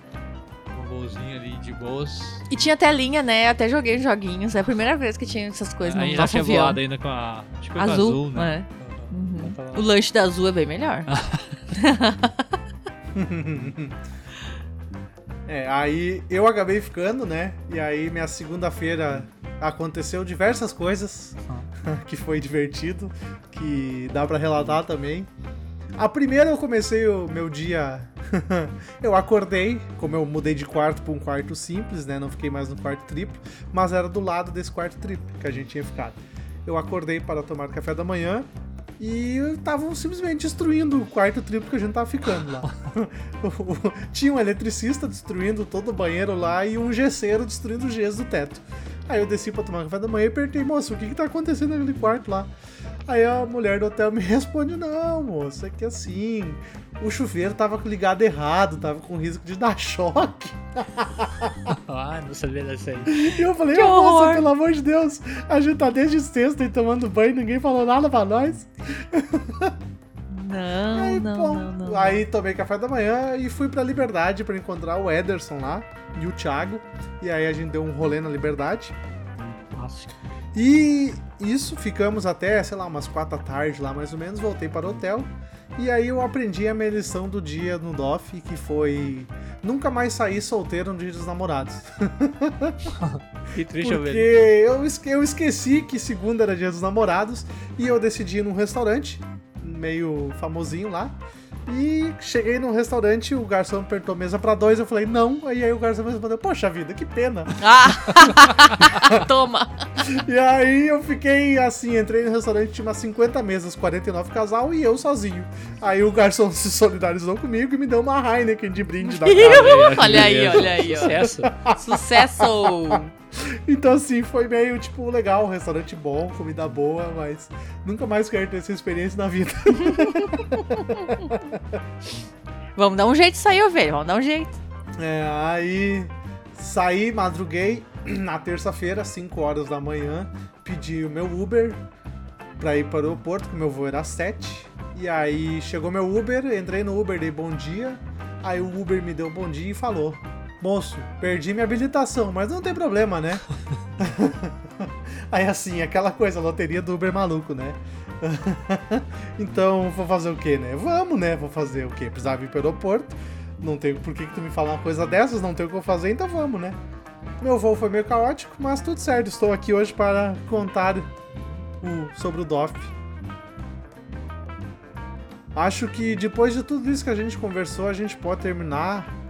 Um voozinho ali de boas. E tinha telinha, né? Até joguei joguinhos. É a primeira vez que tinha essas coisas a no gente já nosso avião. voado ainda com a. Foi com a Azul, azul, né? é. Uhum. O lanche da Azul é bem melhor. É, aí eu acabei ficando, né? E aí minha segunda-feira aconteceu diversas coisas que foi divertido, que dá pra relatar também. A primeira eu comecei o meu dia. eu acordei, como eu mudei de quarto pra um quarto simples, né? Não fiquei mais no quarto triplo, mas era do lado desse quarto triplo que a gente tinha ficado. Eu acordei para tomar café da manhã e estavam simplesmente destruindo o quarto triplo que a gente tava ficando lá. Tinha um eletricista destruindo todo o banheiro lá e um gesseiro destruindo o gesso do teto. Aí eu desci pra tomar café da manhã e apertei, moço, o que que tá acontecendo naquele quarto lá? Aí a mulher do hotel me responde, não, moço, é que assim, o chuveiro tava ligado errado, tava com risco de dar choque. Ah, não sabia dessa aí. E eu falei, moça, horror. pelo amor de Deus, a gente tá desde sexta e tomando banho, ninguém falou nada pra nós. Não, Aí, não, não, não. aí tomei café da manhã e fui pra Liberdade pra encontrar o Ederson lá e o Thiago. E aí a gente deu um rolê na Liberdade. Nossa. E isso, ficamos até, sei lá, umas quatro da tarde lá mais ou menos, voltei para o hotel. E aí eu aprendi a minha lição do dia no DOF, que foi nunca mais sair solteiro no dia dos namorados. Que triste eu Porque eu, eu esqueci que segunda era dia dos namorados e eu decidi ir num restaurante, meio famosinho lá. E cheguei num restaurante, o garçom perguntou mesa pra dois, eu falei não, aí, aí o garçom me respondeu, poxa vida, que pena. Ah! Toma! E aí eu fiquei assim, entrei no restaurante, tinha umas 50 mesas, 49 casal e eu sozinho. Aí o garçom se solidarizou comigo e me deu uma Heineken de brinde da casa. Olha aí, olha aí, ó. Sucesso. Sucesso! Então assim, foi meio tipo legal, um restaurante bom, comida boa, mas nunca mais quero ter essa experiência na vida. Vamos dar um jeito de sair, ovelha. Vamos dar um jeito. É, aí saí, madruguei na terça-feira, 5 horas da manhã, pedi o meu Uber pra ir para o aeroporto, que o meu voo era às 7. E aí chegou meu Uber, entrei no Uber, dei bom dia. Aí o Uber me deu bom dia e falou: Moço, perdi minha habilitação, mas não tem problema, né? aí assim, aquela coisa, loteria do Uber maluco, né? então, vou fazer o quê, né? Vamos, né? Vou fazer o quê? Precisava ir para o aeroporto. Não tem por que, que tu me falar uma coisa dessas, não tem o que eu fazer, então vamos, né? Meu voo foi meio caótico, mas tudo certo. Estou aqui hoje para contar o- sobre o DOF. Acho que depois de tudo isso que a gente conversou, a gente pode terminar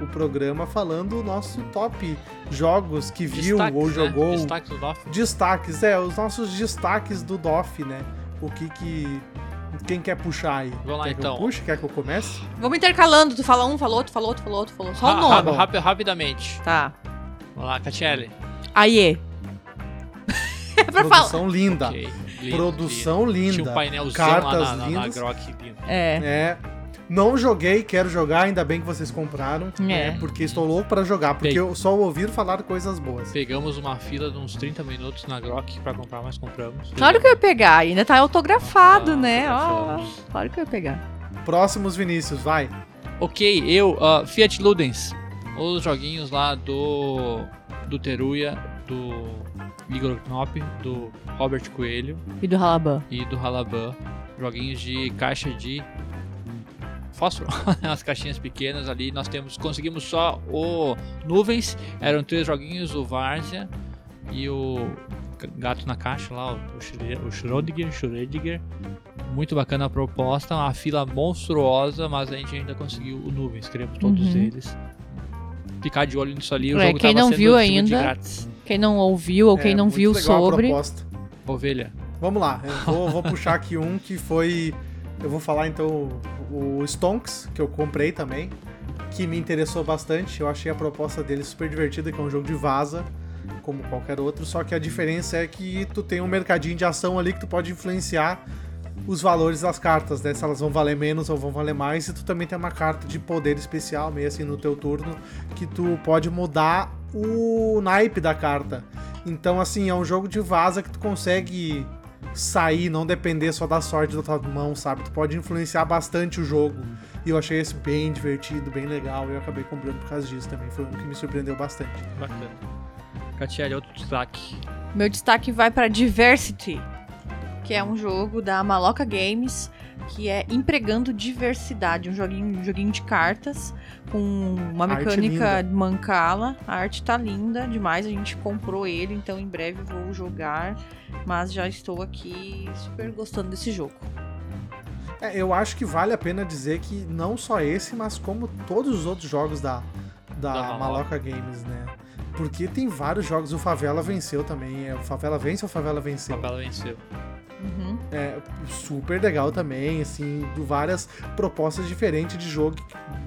o programa falando o nosso top jogos que viu Destaques, ou né? jogou. Destaques do DOF. Destaques, é, os nossos destaques do DOF, né? O que que. Quem quer puxar aí? Vamos lá, quer então. Que eu puxe? Quer que eu comece? Vamos intercalando. Tu fala um, falou outro, falou outro, falou outro, falou. Só o nome. ra- rapi- rapidamente. Tá. Vamos lá, Catiele. Aie. é pra falar. Produção linda. Ok, lindo, Produção lindo. linda. Tinha um painelzinho Cartas lá na, na, na lindas. Grok lindo. É. É. Não joguei, quero jogar, ainda bem que vocês compraram. É. né, porque estou louco pra jogar, porque Bem. eu só ouvi falar coisas boas. Pegamos uma fila de uns 30 minutos na Grok pra comprar, mas compramos. Claro que eu ia pegar, ainda tá autografado, Ah, né? Ó, claro que eu ia pegar. Próximos Vinícius, vai. Ok, eu, ah, Fiat Ludens. Os joguinhos lá do. do Teruya, do Igor Knop, do Robert Coelho E do Halaban. e do Halaban. Joguinhos de caixa de fósforo. As caixinhas pequenas ali. Nós temos. Conseguimos só o Nuvens. Eram três joguinhos, o Várzea e o Gato na Caixa lá, o, Schre- o Schrödinger, Schrödinger. Muito bacana a proposta, uma fila monstruosa, mas a gente ainda conseguiu o Nuvens, queremos todos Uhum. eles. Ficar de olho nisso ali, o É, jogo quem tava não sendo viu ainda- grátis. Quem não ouviu ou quem É, não muito viu sobre. proposta. Ovelha. Vamos lá, eu vou, vou puxar aqui um que foi. Eu vou falar então o Stonks, que eu comprei também, que me interessou bastante. Eu achei a proposta dele super divertida, que é um jogo de vaza, como qualquer outro, só que a diferença é que tu tem um mercadinho de ação ali que tu pode influenciar os valores das cartas, né? Se elas vão valer menos ou vão valer mais, e tu também tem uma carta de poder especial, meio assim no teu turno, que tu pode mudar o naipe da carta. Então, assim, é um jogo de vaza que tu consegue sair, não depender só da sorte da tua mão, sabe? Tu pode influenciar bastante o jogo. E eu achei esse bem divertido, bem legal, e eu acabei comprando por causa disso também. Foi um que me surpreendeu bastante. Bacana. Catiele, outro destaque. Meu destaque vai para Diversity, que é um jogo da Maloca Games, que é empregando diversidade, um joguinho, um joguinho de cartas com uma mecânica mancala. A arte tá linda demais, a gente comprou ele, então em breve vou jogar, mas já estou aqui super gostando desse jogo. É, eu acho que vale a pena dizer que não só esse, mas como todos os outros jogos da, da, Da Maloca. Maloca Games, né? Porque tem vários jogos, o Favela venceu também. É, o Favela vence ou o Favela venceu? tabela venceu. Uhum. É super legal também, assim, do várias propostas diferentes de jogo.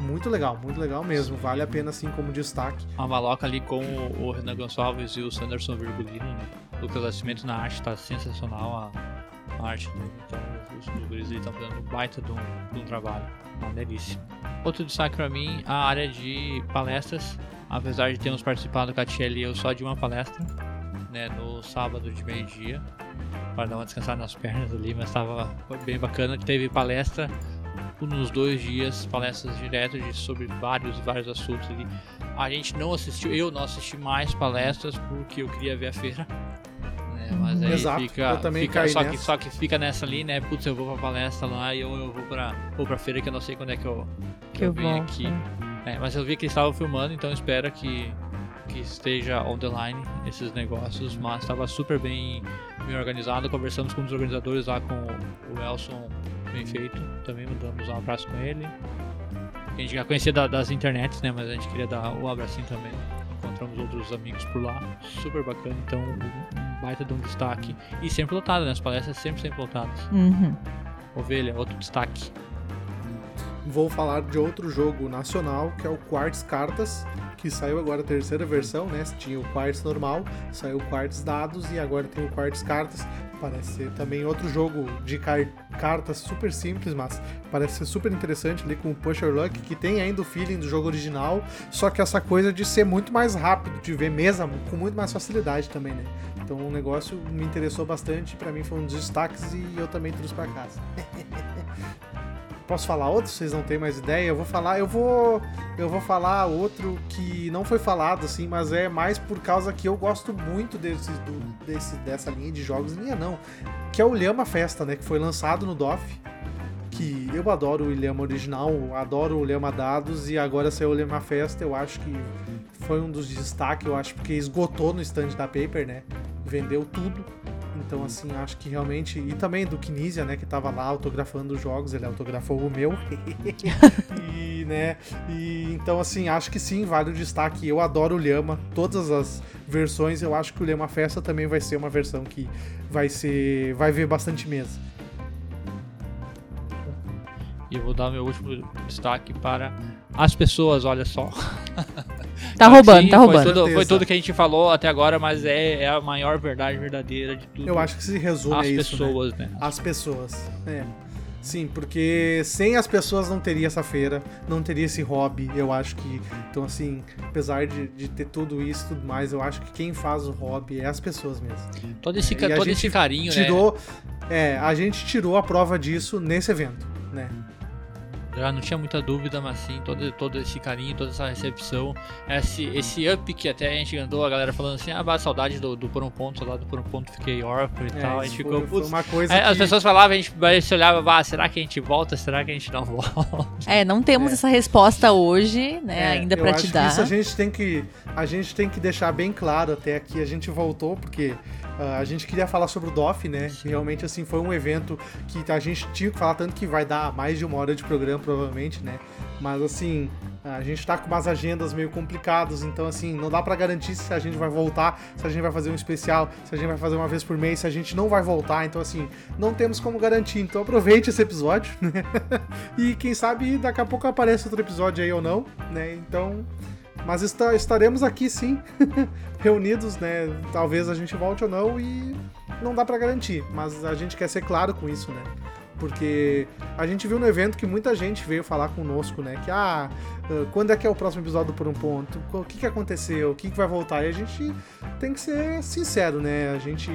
Muito legal, muito legal mesmo. Vale a pena, assim, como destaque. A maloca ali com o o Renan Gonçalves e o Sanderson Virgulino, né? O Lucas Nascimento na arte tá sensacional a, a arte dele. Então os, guris ali estão fazendo um baita de um, de um trabalho. Uma delícia. Outro destaque pra mim, a área de palestras. Apesar de termos participado com a Tia e eu só de uma palestra, né? No sábado de meio-dia. Para dar uma descansada nas pernas ali, mas tava foi bem bacana. Teve palestra nos dois dias, palestras direto de, sobre vários vários assuntos ali. A gente não assistiu, eu não assisti mais palestras porque eu queria ver a feira. né, Mas aí Exato, fica, eu também fica só, que, só que fica nessa ali, né? Putz, eu vou pra palestra lá e eu, eu vou, pra, vou pra feira que eu não sei quando é que eu, que Que eu eu venho aqui. É, mas eu vi que eles estavam filmando, então espero que, que esteja on the line esses negócios. Mas estava super bem, bem organizado. Conversamos com os organizadores lá, com o Elson bem feito. Também mandamos um abraço com ele. A gente já conhecia da- das internets, né? Mas a gente queria dar o abracinho também. Encontramos outros amigos por lá. Super bacana. Então, um baita de um destaque. E sempre lotado, né? As palestras sempre, sempre lotadas. Uhum. Ovelha, outro destaque. Vou falar de outro jogo nacional, que é o Quartz Cartas, que saiu agora a terceira versão, né? Tinha o Quartz normal, saiu o Quartz Dados e agora tem o Quartz Cartas. Parece ser também outro jogo de car- cartas super simples, mas parece ser super interessante ali com o Pusher Luck, que tem ainda o feeling do jogo original, só que essa coisa de ser muito mais rápido, de ver mesa com muito mais facilidade também, né? Então o negócio me interessou bastante, pra mim foi um dos destaques e eu também trouxe pra casa. Posso falar outro? Vocês não têm mais ideia? Eu vou falar, eu vou, eu vou falar outro que não foi falado assim, mas é mais por causa que eu gosto muito desse, do- desse dessa linha de jogos, linha não, que é o Lhama Festa, né, que foi lançado no DOF. Que eu adoro o Lhama original, adoro o Lhama Dados e agora saiu o Lhama Festa, eu acho que foi um dos destaques, eu acho, porque esgotou no stand da Paper, né? Vendeu tudo. Então, assim, acho que realmente. E também do Kinesia, né? Que tava lá autografando os jogos, ele autografou o meu. e, né? E então, assim, acho que sim, vale o destaque. Eu adoro o Lhama, todas as versões. Eu acho que o Lhama Festa também vai ser uma versão que vai ser. Vai ver bastante mesa. E eu vou dar meu último destaque para as pessoas, olha só. Tá roubando, Sim, tá foi roubando. tudo, foi tudo que a gente falou até agora, mas é, é a maior verdade verdadeira de tudo. Eu acho que se resume as a isso. né? pessoas, né? As pessoas. É. Sim, porque sem as pessoas não teria essa feira, não teria esse hobby, eu acho que. Então, assim, apesar de, de ter tudo isso e tudo mais, eu acho que quem faz o hobby é as pessoas mesmo. Todo esse, É, todo gente esse carinho, né? Tirou. É, a gente tirou a prova disso nesse evento, né? Já não tinha muita dúvida, mas sim, todo, todo esse carinho, toda essa recepção, esse, esse up que até a gente andou, a galera falando assim, ah, bah, saudade do, do Por um Ponto, lá do Por um Ponto fiquei órfão e É, tal. A gente foi, ficou, putz. uma coisa Aí que... As pessoas falavam, a gente, a gente olhava, bah, será que a gente volta? Será que a gente não volta? É, não temos É. essa resposta hoje, né, É, ainda pra te dar. Isso a gente tem que a gente tem que deixar bem claro até aqui. A gente voltou porque a gente queria falar sobre o DOF, né? Realmente assim foi um evento que a gente tinha que falar tanto que vai dar mais de uma hora de programa provavelmente, né? Mas assim a gente tá com umas agendas meio complicadas, então assim, não dá pra garantir se a gente vai voltar, se a gente vai fazer um especial, se a gente vai fazer uma vez por mês, se a gente não vai voltar, então assim, não temos como garantir. Então aproveite esse episódio, né? E quem sabe daqui a pouco aparece outro episódio aí ou não, né? Então, mas esta- estaremos aqui sim, reunidos, né? Talvez a gente volte ou não e não dá pra garantir, mas a gente quer ser claro com isso, né? Porque a gente viu no evento que muita gente veio falar conosco, né? Que, ah, ah, quando é que é o próximo episódio do Por um Ponto? O que, que aconteceu? O que, que vai voltar? E a gente tem que ser sincero, né? A gente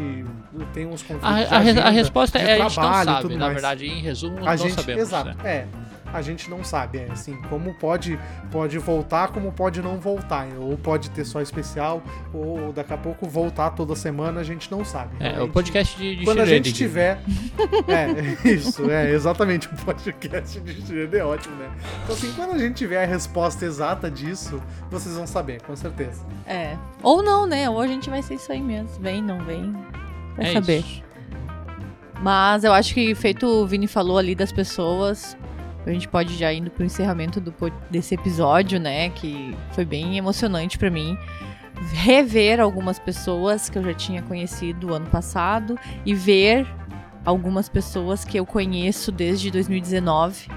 tem uns conflitos. A, a re- a agenda, resposta é a gente não trabalho sabe, na mais. verdade, em resumo, A não gente, sabemos. exato, né? é. A gente não sabe, é assim, como pode pode voltar, como pode não voltar, ou pode ter só especial, ou daqui a pouco voltar toda semana, a gente não sabe. É, o Realmente, podcast de, de quando a gente tiver, é, isso, é, exatamente, o podcast de Shirley é ótimo, né? Então assim, quando a gente tiver a resposta exata disso, vocês vão saber, com certeza. É. Ou não, né? Ou a gente vai ser isso aí mesmo. Vem, não vem. Vai É saber. isso. Mas eu acho que, feito o Vini falou ali das pessoas, a gente pode já indo pro encerramento do, desse episódio, né? Que foi bem emocionante pra mim. Rever algumas pessoas que eu já tinha conhecido ano passado e ver algumas pessoas que eu conheço desde 2019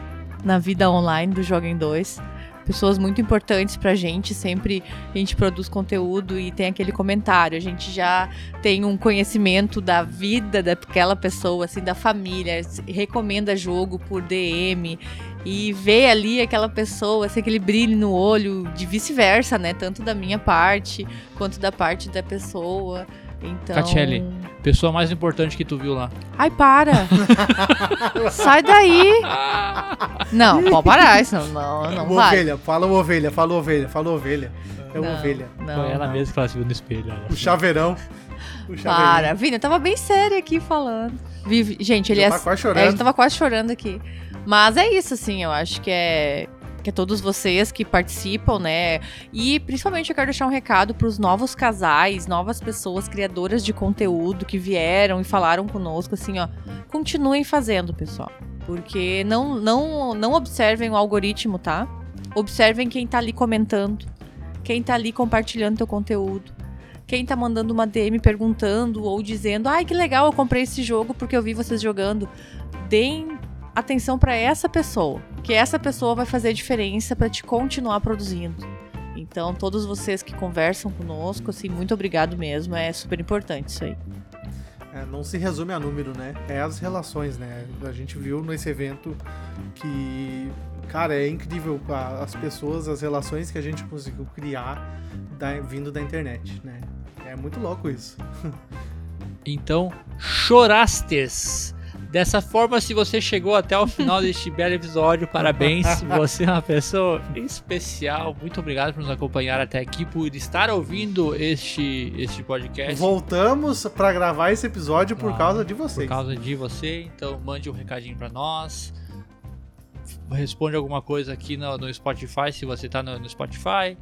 na vida online do Joga em 2. Pessoas muito importantes pra gente, sempre a gente produz conteúdo e tem aquele comentário. A gente já tem um conhecimento da vida daquela pessoa, assim, da família, recomenda jogo por DM e vê ali aquela pessoa, assim, aquele brilho no olho, de vice-versa, né? Tanto da minha parte quanto da parte da pessoa. Então. Catiele. Pessoa mais importante que tu viu lá. Ai, para! Sai daí! Não, pode parar, senão não, não Uma vai. ovelha, fala ovelha, fala ovelha, fala ovelha. É uma ovelha. Não, Foi ela não. mesma que ela se viu no espelho. O chaveirão. O Para, Vini, eu tava bem séria aqui falando. Vive- Gente, ele Já é. tá quase É, a chorando. gente tava quase chorando aqui. Mas é isso, assim, eu acho que é. Que é todos vocês que participam, né? E principalmente eu quero deixar um recado pros novos casais, novas pessoas, criadoras de conteúdo que vieram e falaram conosco, assim, ó. Continuem fazendo, pessoal. Porque não, não, não observem o algoritmo, tá? Observem quem tá ali comentando, quem tá ali compartilhando teu conteúdo. Quem tá mandando uma DM perguntando ou dizendo, ai que legal, eu comprei esse jogo porque eu vi vocês jogando. Deem atenção pra essa pessoa, que essa pessoa vai fazer a diferença pra te continuar produzindo. Então, todos vocês que conversam conosco, assim, muito obrigado mesmo, é super importante isso aí. É, não se resume a número, né? É as relações, né? A gente viu nesse evento que, cara, é incrível as pessoas, as relações que a gente conseguiu criar da- vindo da internet, né? É muito louco isso. Então, chorastes. Dessa forma, se você chegou até o final deste belo episódio, parabéns. Você é uma pessoa especial. Muito obrigado por nos acompanhar até aqui, por estar ouvindo este, este podcast. Voltamos pra gravar esse episódio por Ah, causa de por vocês. causa de você. Então, mande um recadinho pra nós. Responde alguma coisa aqui no, no Spotify, se você tá no, no Spotify.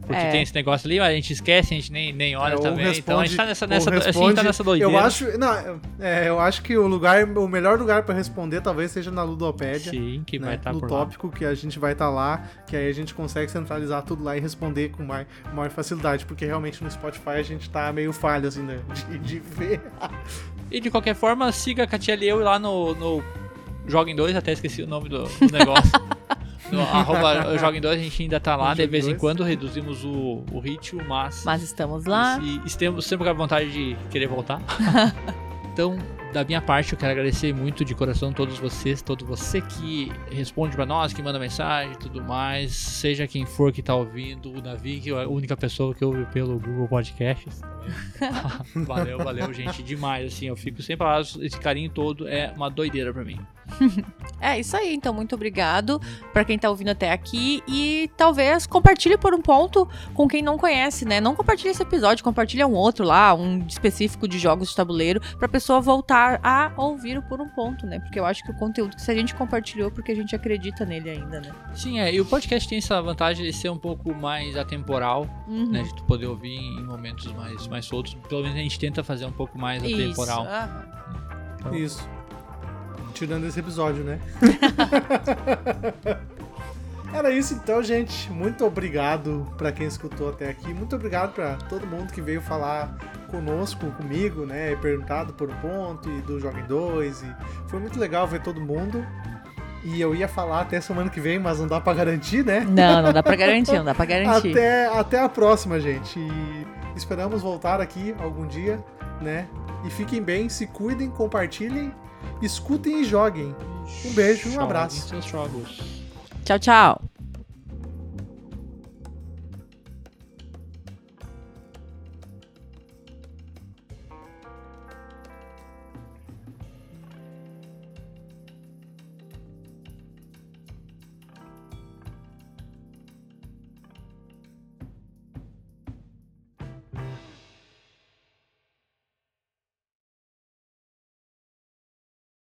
Porque É. tem esse negócio ali, mas a gente esquece, a gente nem, nem olha É, também. então a gente tá nessa, nessa, a gente tá responde- nessa doideira. Eu acho, não, é, eu acho que o lugar, o melhor lugar pra responder talvez seja na Ludopédia. Sim, que vai né, estar no por lá. tópico que a gente vai estar lá, que aí a gente consegue centralizar tudo lá e responder com maior, maior facilidade, porque realmente no Spotify a gente tá meio falho assim né, de, de ver. E de qualquer forma, siga a Catiele e eu lá no, no Joga em 2, até esqueci o nome do, do negócio. no arroba Joga em 2, a gente ainda tá lá, No de vez em 2. quando reduzimos o, o ritmo, mas. Mas estamos lá. E, e temos sempre com a vontade de querer voltar. então, da minha parte, eu quero agradecer muito de coração todos vocês, todo você que responde pra nós, que manda mensagem e tudo mais, seja quem for que tá ouvindo, o Davi, que é a única pessoa que ouve pelo Google Podcasts. valeu, valeu, gente, demais, assim, eu fico sem palavras, esse carinho todo é uma doideira pra mim. É isso aí, então muito obrigado para quem tá ouvindo até aqui e talvez compartilhe por um ponto com quem não conhece, né? Não compartilhe esse episódio, compartilha um outro lá, um específico de jogos de tabuleiro, pra pessoa voltar a ouvir o por um ponto, né? Porque eu acho que o conteúdo que a gente compartilhou porque a gente acredita nele ainda, né? Sim, é, e o podcast tem essa vantagem de ser um pouco mais atemporal, Uhum. né, de tu poder ouvir em momentos mais, mais soltos, pelo menos a gente tenta fazer um pouco mais Isso. atemporal. aham. Isso. Tirando esse episódio, né? Era isso então, gente. Muito obrigado pra quem escutou até aqui. Muito obrigado pra todo mundo que veio falar conosco, comigo, né? E perguntado por um ponto e do Joga em 2. E foi muito legal ver todo mundo. E eu ia falar até semana que vem, mas não dá pra garantir, né? Não, não dá pra garantir, não dá pra garantir. Até, até a próxima, gente. E esperamos voltar aqui algum dia, né? E fiquem bem, se cuidem, compartilhem, escutem e joguem. Um beijo e um Joguem abraço. seus jogos. Tchau, tchau.